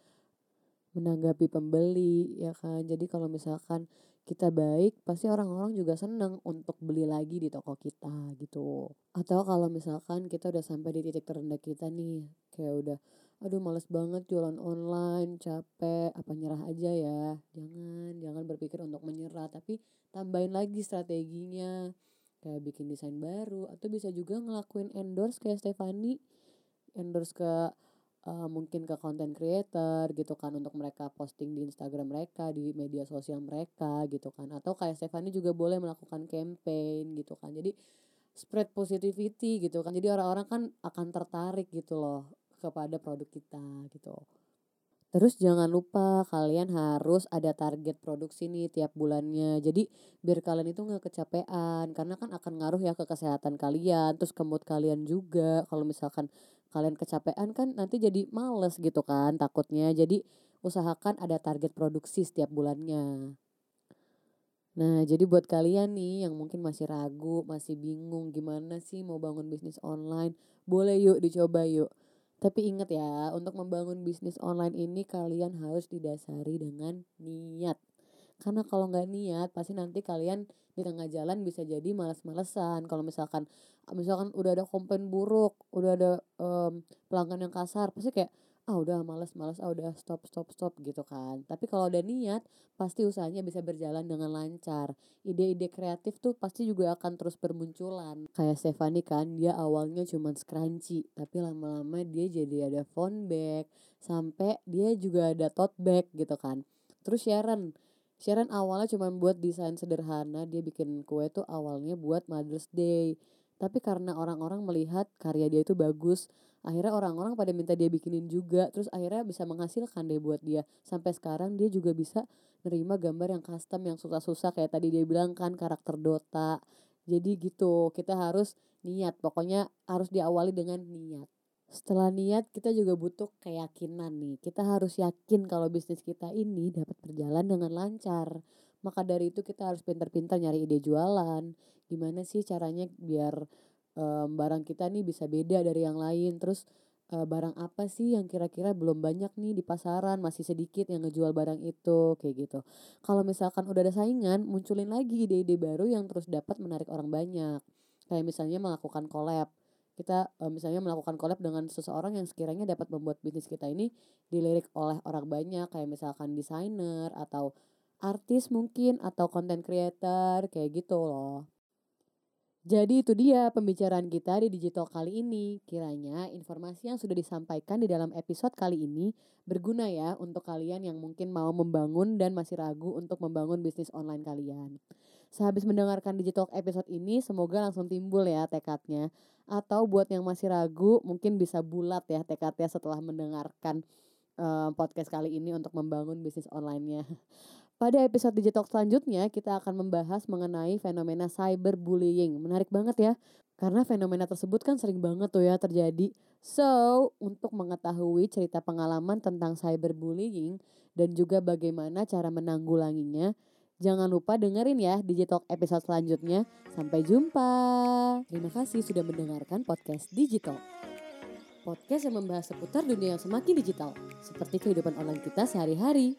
menanggapi pembeli ya kan. Jadi kalau misalkan kita baik pasti orang-orang juga senang untuk beli lagi di toko kita gitu atau kalau misalkan kita udah sampai di titik terendah kita nih kayak udah aduh males banget jualan online capek apa nyerah aja ya. Jangan jangan berpikir untuk menyerah tapi tambahin lagi strateginya. Kayak bikin desain baru atau bisa juga ngelakuin endorse kayak Stefani. Endorse ke uh, mungkin ke content creator gitu kan untuk mereka posting di Instagram mereka di media sosial mereka gitu kan. Atau kayak Stefani juga boleh melakukan campaign gitu kan. Jadi spread positivity gitu kan. Jadi orang-orang kan akan tertarik gitu loh kepada produk kita gitu. Terus jangan lupa kalian harus ada target produksi nih tiap bulannya. Jadi biar kalian itu nggak kecapean karena kan akan ngaruh ya ke kesehatan kalian, terus ke mood kalian juga. Kalau misalkan kalian kecapean kan nanti jadi males gitu kan takutnya. Jadi usahakan ada target produksi setiap bulannya. Nah, jadi buat kalian nih yang mungkin masih ragu, masih bingung gimana sih mau bangun bisnis online, boleh yuk dicoba yuk. Tapi ingat ya, untuk membangun bisnis online ini kalian harus didasari dengan niat. Karena kalau nggak niat, pasti nanti kalian di tengah jalan bisa jadi malas-malesan. Kalau misalkan, misalkan udah ada komplain buruk, udah ada um, pelanggan yang kasar, pasti kayak ah udah males males. Ah udah stop stop stop gitu kan. Tapi kalau ada niat pasti usahanya bisa berjalan dengan lancar. Ide-ide kreatif tuh pasti juga akan terus bermunculan. Kayak Stefani kan dia awalnya cuma scrunchie tapi lama-lama dia jadi ada phone bag sampai dia juga ada tote bag gitu kan. Terus Sharon. Sharon awalnya cuma buat desain sederhana dia bikin kue tuh awalnya buat Mother's Day. Tapi karena orang-orang melihat karya dia itu bagus akhirnya orang-orang pada minta dia bikinin juga terus akhirnya bisa menghasilkan deh buat dia. Sampai sekarang dia juga bisa nerima gambar yang custom yang susah-susah kayak tadi dia bilang kan karakter Dota. Jadi gitu kita harus niat pokoknya harus diawali dengan niat. Setelah niat kita juga butuh keyakinan nih. Kita harus yakin kalau bisnis kita ini dapat berjalan dengan lancar. Maka dari itu kita harus pintar-pintar nyari ide jualan. Gimana sih caranya biar um, barang kita nih bisa beda dari yang lain. Terus uh, barang apa sih yang kira-kira belum banyak nih di pasaran masih sedikit yang ngejual barang itu kayak gitu. Kalau misalkan udah ada saingan munculin lagi ide-ide baru yang terus dapat menarik orang banyak. Kayak misalnya melakukan collab. Kita uh, misalnya melakukan collab dengan seseorang yang sekiranya dapat membuat bisnis kita ini dilirik oleh orang banyak. Kayak misalkan desainer atau artis mungkin atau content creator kayak gitu loh Jadi itu dia pembicaraan kita di Digital kali ini. Kiranya informasi yang sudah disampaikan di dalam episode kali ini berguna ya untuk kalian yang mungkin mau membangun dan masih ragu untuk membangun bisnis online kalian. Sehabis mendengarkan Digital episode ini, semoga langsung timbul ya tekadnya. Atau buat yang masih ragu, mungkin bisa bulat ya tekadnya setelah mendengarkan podcast kali ini untuk membangun bisnis online-nya. Pada episode Digital selanjutnya, kita akan membahas mengenai fenomena cyberbullying. Menarik banget ya, karena fenomena tersebut kan sering banget tuh ya terjadi. So, untuk mengetahui cerita pengalaman tentang cyberbullying dan juga bagaimana cara menanggulanginya, jangan lupa dengerin ya Digital episode selanjutnya. Sampai jumpa. Terima kasih sudah mendengarkan podcast Digital. Podcast yang membahas seputar dunia yang semakin digital, seperti kehidupan online kita sehari-hari.